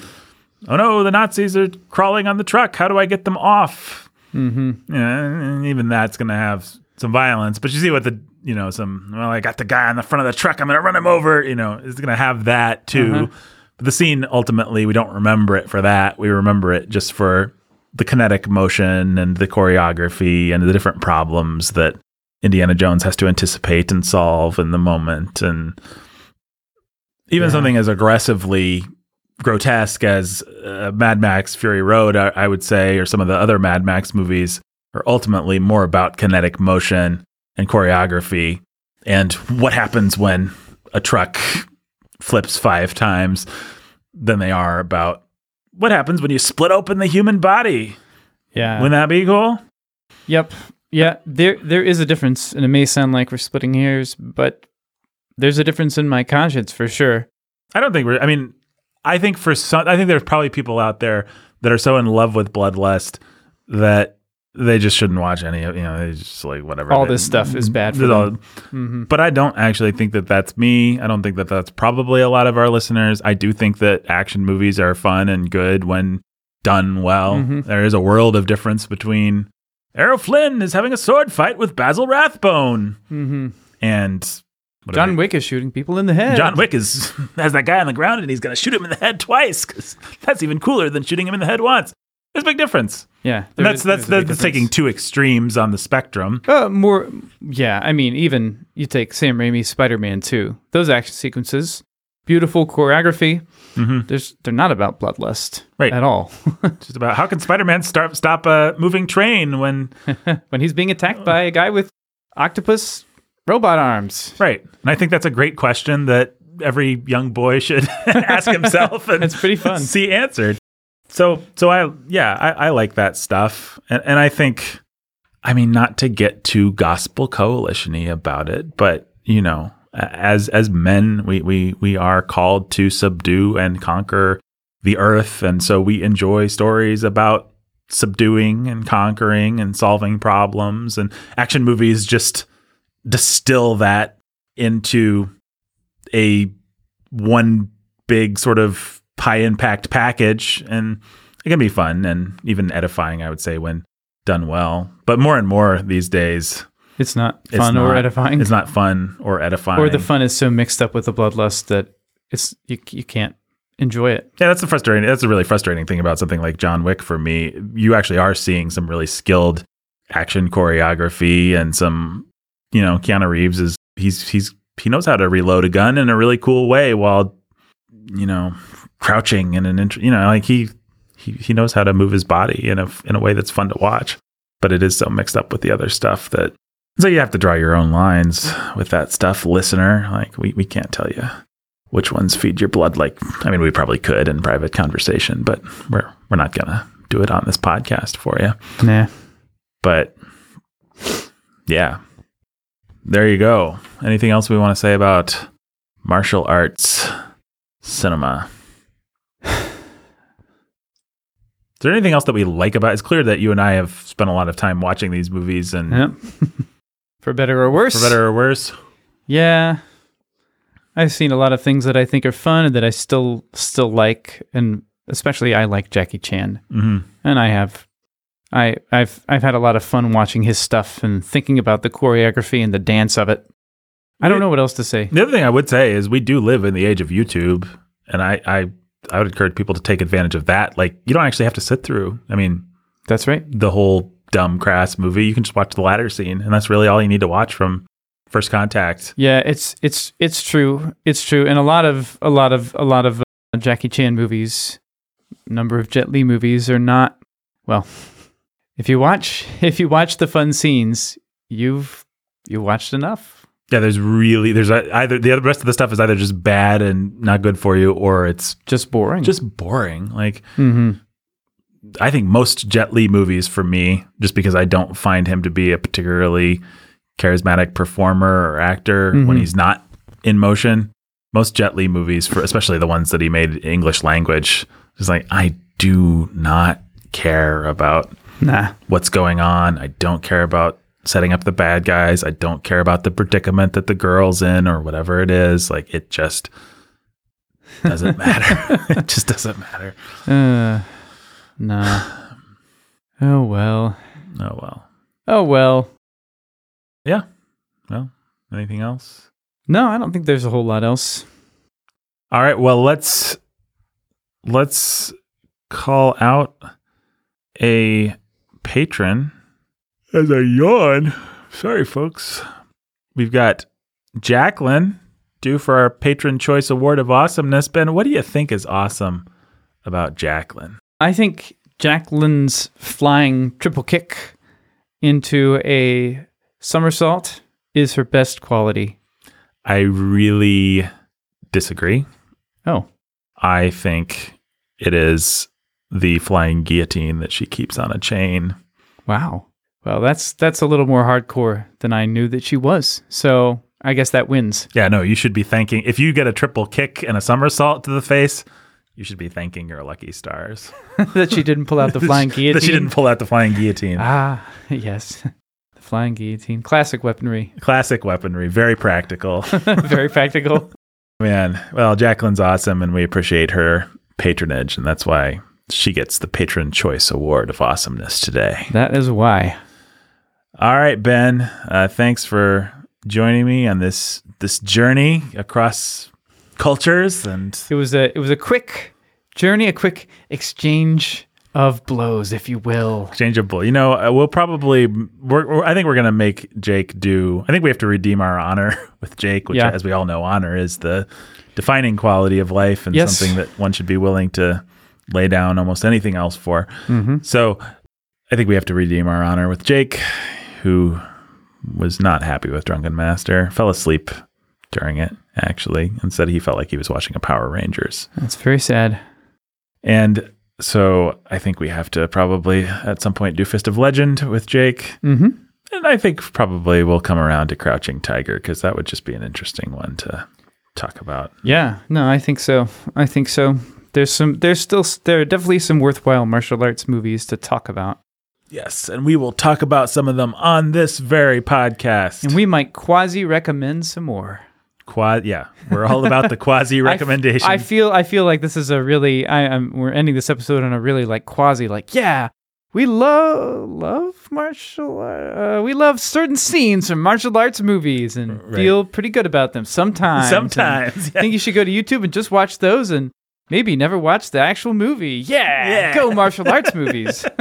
oh no, the Nazis are crawling on the truck. How do I get them off? mm-hmm. Yeah, and even that's going to have some violence. But you see what the you know some well, I got the guy on the front of the truck. I'm going to run him over. You know, it's going to have that too. Uh-huh. But the scene ultimately, we don't remember it for that. We remember it just for the kinetic motion and the choreography and the different problems that Indiana Jones has to anticipate and solve in the moment and even Yeah. something as aggressively grotesque as uh, Mad Max Fury Road, I, I would say, or some of the other Mad Max movies are ultimately more about kinetic motion and choreography and what happens when a truck flips five times than they are about what happens when you split open the human body. Yeah. Wouldn't that be cool? Yep. Yeah, there there is a difference, and it may sound like we're splitting hairs, but there's a difference in my conscience for sure. I don't think we're. I mean, I think for some, I think there's probably people out there that are so in love with bloodlust that they just shouldn't watch any of. You know, they just like whatever. All They- this stuff is bad for all- them. hmm But I don't actually think that that's me. I don't think that that's probably a lot of our listeners. I do think that action movies are fun and good when done well. Mhm. There is a world of difference between Errol Flynn is having a sword fight with Basil Rathbone hmm and whatever- John Wick is shooting people in the head. John Wick is has that guy on the ground and he's going to shoot him in the head twice because that's even cooler than shooting him in the head once. There's a big difference. Yeah, that's is- that's there's that's taking two extremes on the spectrum. Uh, more, yeah. I mean, even you take Sam Raimi's Spider-Man 2. Those action sequences, beautiful choreography. Mhm. There's, they're not about bloodlust Right. at all. Just about how can Spider-Man start stop a moving train when when he's being attacked by a guy with octopus robot arms. right? And I think that's a great question that every young boy should ask himself and It's pretty fun. see answered. So so I yeah I, I like that stuff and and I think I mean not to get too gospel coalitiony about it, but you know as as men we we we are called to subdue and conquer the earth, and so we enjoy stories about subduing and conquering and solving problems. And action movies just distill that into a one big sort of high impact package. And it can be fun and even edifying i would say when done well. But more and more these days It's not it's fun or edifying. it's not fun or edifying or the fun is so mixed up with the bloodlust that it's you, you can't enjoy it. Yeah, that's the frustrating. That's a really frustrating thing about something like John Wick for me. You actually are seeing some really skilled action choreography and some, you know, Keanu Reeves is he's he's he knows how to reload a gun in a really cool way while, you know, crouching in an int- you know like he he he knows how to move his body in a in a way that's fun to watch. But it is so mixed up with the other stuff that so you have to draw your own lines with that stuff, listener. Like we we can't tell you which ones feed your blood like i mean we probably could in private conversation but we're we're not gonna do it on this podcast for you Nah. but yeah there you go anything else we want to say about martial arts cinema is there anything else that we like about it's clear that you and i have spent a lot of time watching these movies and Yep. for better or worse. for better or worse Yeah. I've seen a lot of things that I think are fun and that I still still like, and especially I like Jackie Chan, hmm and I have. I, I've I've had a lot of fun watching his stuff and thinking about the choreography and the dance of it. I don't know what else to say. The other thing I would say is we do live in the age of YouTube, and I, I, I would encourage people to take advantage of that. Like, you don't actually have to sit through. I mean, That's right. the whole dumb crass movie. You can just watch the ladder scene, and that's really all you need to watch from First Contact. Yeah, it's it's it's true. It's true. And a lot of a lot of a lot of uh, Jackie Chan movies, number of Jet Li movies are not well. If you watch if you watch the fun scenes, you've you watched enough. Yeah, there's really there's either the other rest of the stuff is either just bad and not good for you, or it's Just boring. just boring. Like hmm I think most Jet Li movies for me, just because I don't find him to be a particularly charismatic performer or actor when Mhm. he's not in motion. Most Jet Li movies, for especially the ones that he made in English language, is like I do not care about Nah. what's going on. I don't care about setting up the bad guys. I don't care about the predicament that the girl's in or whatever it is. Like it just doesn't matter. it just doesn't matter. Uh, nah. Oh well. Oh well. Oh well. Yeah. Well, anything else? No, I don't think there's a whole lot else. All right. Well, let's let's call out a patron as I yawn. Sorry, folks. We've got Jacqueline due for our patron choice award of awesomeness. Ben, what do you think is awesome about Jacqueline? I think Jacqueline's flying triple kick into a somersault is her best quality. I really disagree. Oh, I think it is the flying guillotine that she keeps on a chain. wow. Well, that's that's a little more hardcore than I knew that she was. So I guess that wins. Yeah, no, you should be thanking if you get a triple kick and a somersault to the face, you should be thanking your lucky stars. that she didn't pull out the flying guillotine. that she didn't pull out the flying guillotine. Ah, yes. The flying guillotine. Classic weaponry. Classic weaponry, very practical. Very practical. Man, well, Jacqueline's awesome and we appreciate her patronage and that's why she gets the patron choice award of awesomeness today. That is why. All right, Ben. Uh, thanks for joining me on this this journey across cultures and It was a it was a quick journey, a quick exchange of blows, if you will. exchangeable. You know, uh, we'll probably. We're, we're- I think we're gonna make Jake do. I think we have to redeem our honor with Jake, which, Yeah. as we all know, honor is the defining quality of life and Yes. something that one should be willing to lay down almost anything else for. Mm-hmm. So, I think we have to redeem our honor with Jake, who was not happy with Drunken Master, fell asleep during it. Actually, said he felt like he was watching a Power Rangers. That's very sad. And so I think we have to probably at some point do Fist of Legend with Jake. Mm-hmm. And I think probably we'll come around to Crouching Tiger because that would just be an interesting one to talk about. Yeah, no, I think so. I think so. There's some. There's still. There are definitely some worthwhile martial arts movies to talk about, Yes, and we will talk about some of them on this very podcast. and we might quasi recommend some more. Quad, yeah, we're all about the quasi recommendation. I feel. I feel like this is a really. I am. We're ending this episode on a really like quasi. Like, yeah, we love love martial. Uh, we love certain scenes from martial arts movies and Right. feel pretty good about them sometimes. Sometimes, I think you should go to YouTube and just watch those and maybe never watch the actual movie. Yeah, Yeah. go martial arts movies.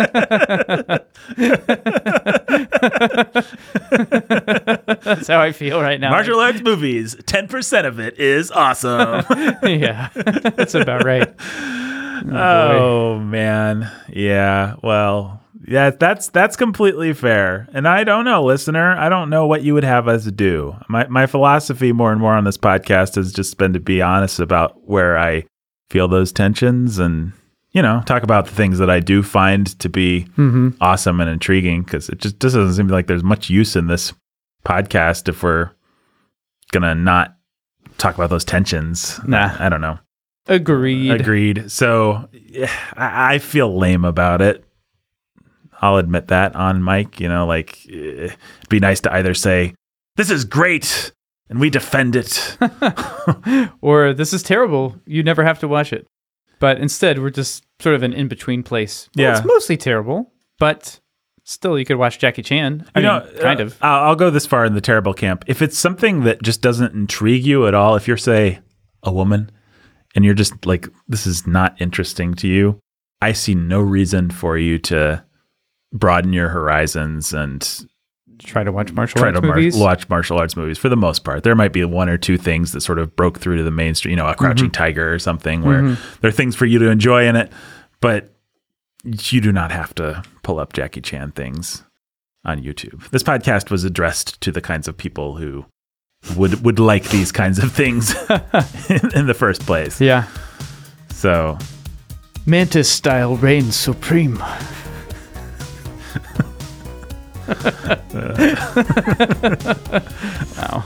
That's how I feel right now. martial arts movies. Ten percent of it is awesome. yeah, that's about right. Oh, oh, man. Yeah. Well, yeah, that's that's completely fair. And I don't know, listener. I don't know what you would have us do. My my philosophy more and more on this podcast has just been to be honest about where I feel those tensions and you know, talk about the things that I do find to be hmm awesome and intriguing because it just, just doesn't seem like there's much use in this podcast if we're gonna not talk about those tensions. Nah. I don't know. Agreed. Agreed. So yeah, I, I feel lame about it. I'll admit that on mic. You know, like eh, it'd be nice to either say, "This is great," and we defend it. or this is terrible. You never have to watch it. But instead, we're just sort of an in between place. Well, Yeah. It's mostly terrible, but still, you could watch Jackie Chan. I You mean, know, kind uh, of. I'll, I'll go this far in the terrible camp. If it's something that just doesn't intrigue you at all, if you're say a woman and you're just like this is not interesting to you, I see no reason for you to broaden your horizons and Try to watch martial try arts to mar- movies. watch martial arts movies for the most part. There might be one or two things that sort of broke through to the mainstream, you know, a mm-hmm. Crouching Tiger or something where mm-hmm. there are things for you to enjoy in it, but you do not have to pull up Jackie Chan things on YouTube. This podcast was addressed to the kinds of people who would would like these kinds of things in, in the first place. Yeah. So, Mantis style reigns supreme. wow.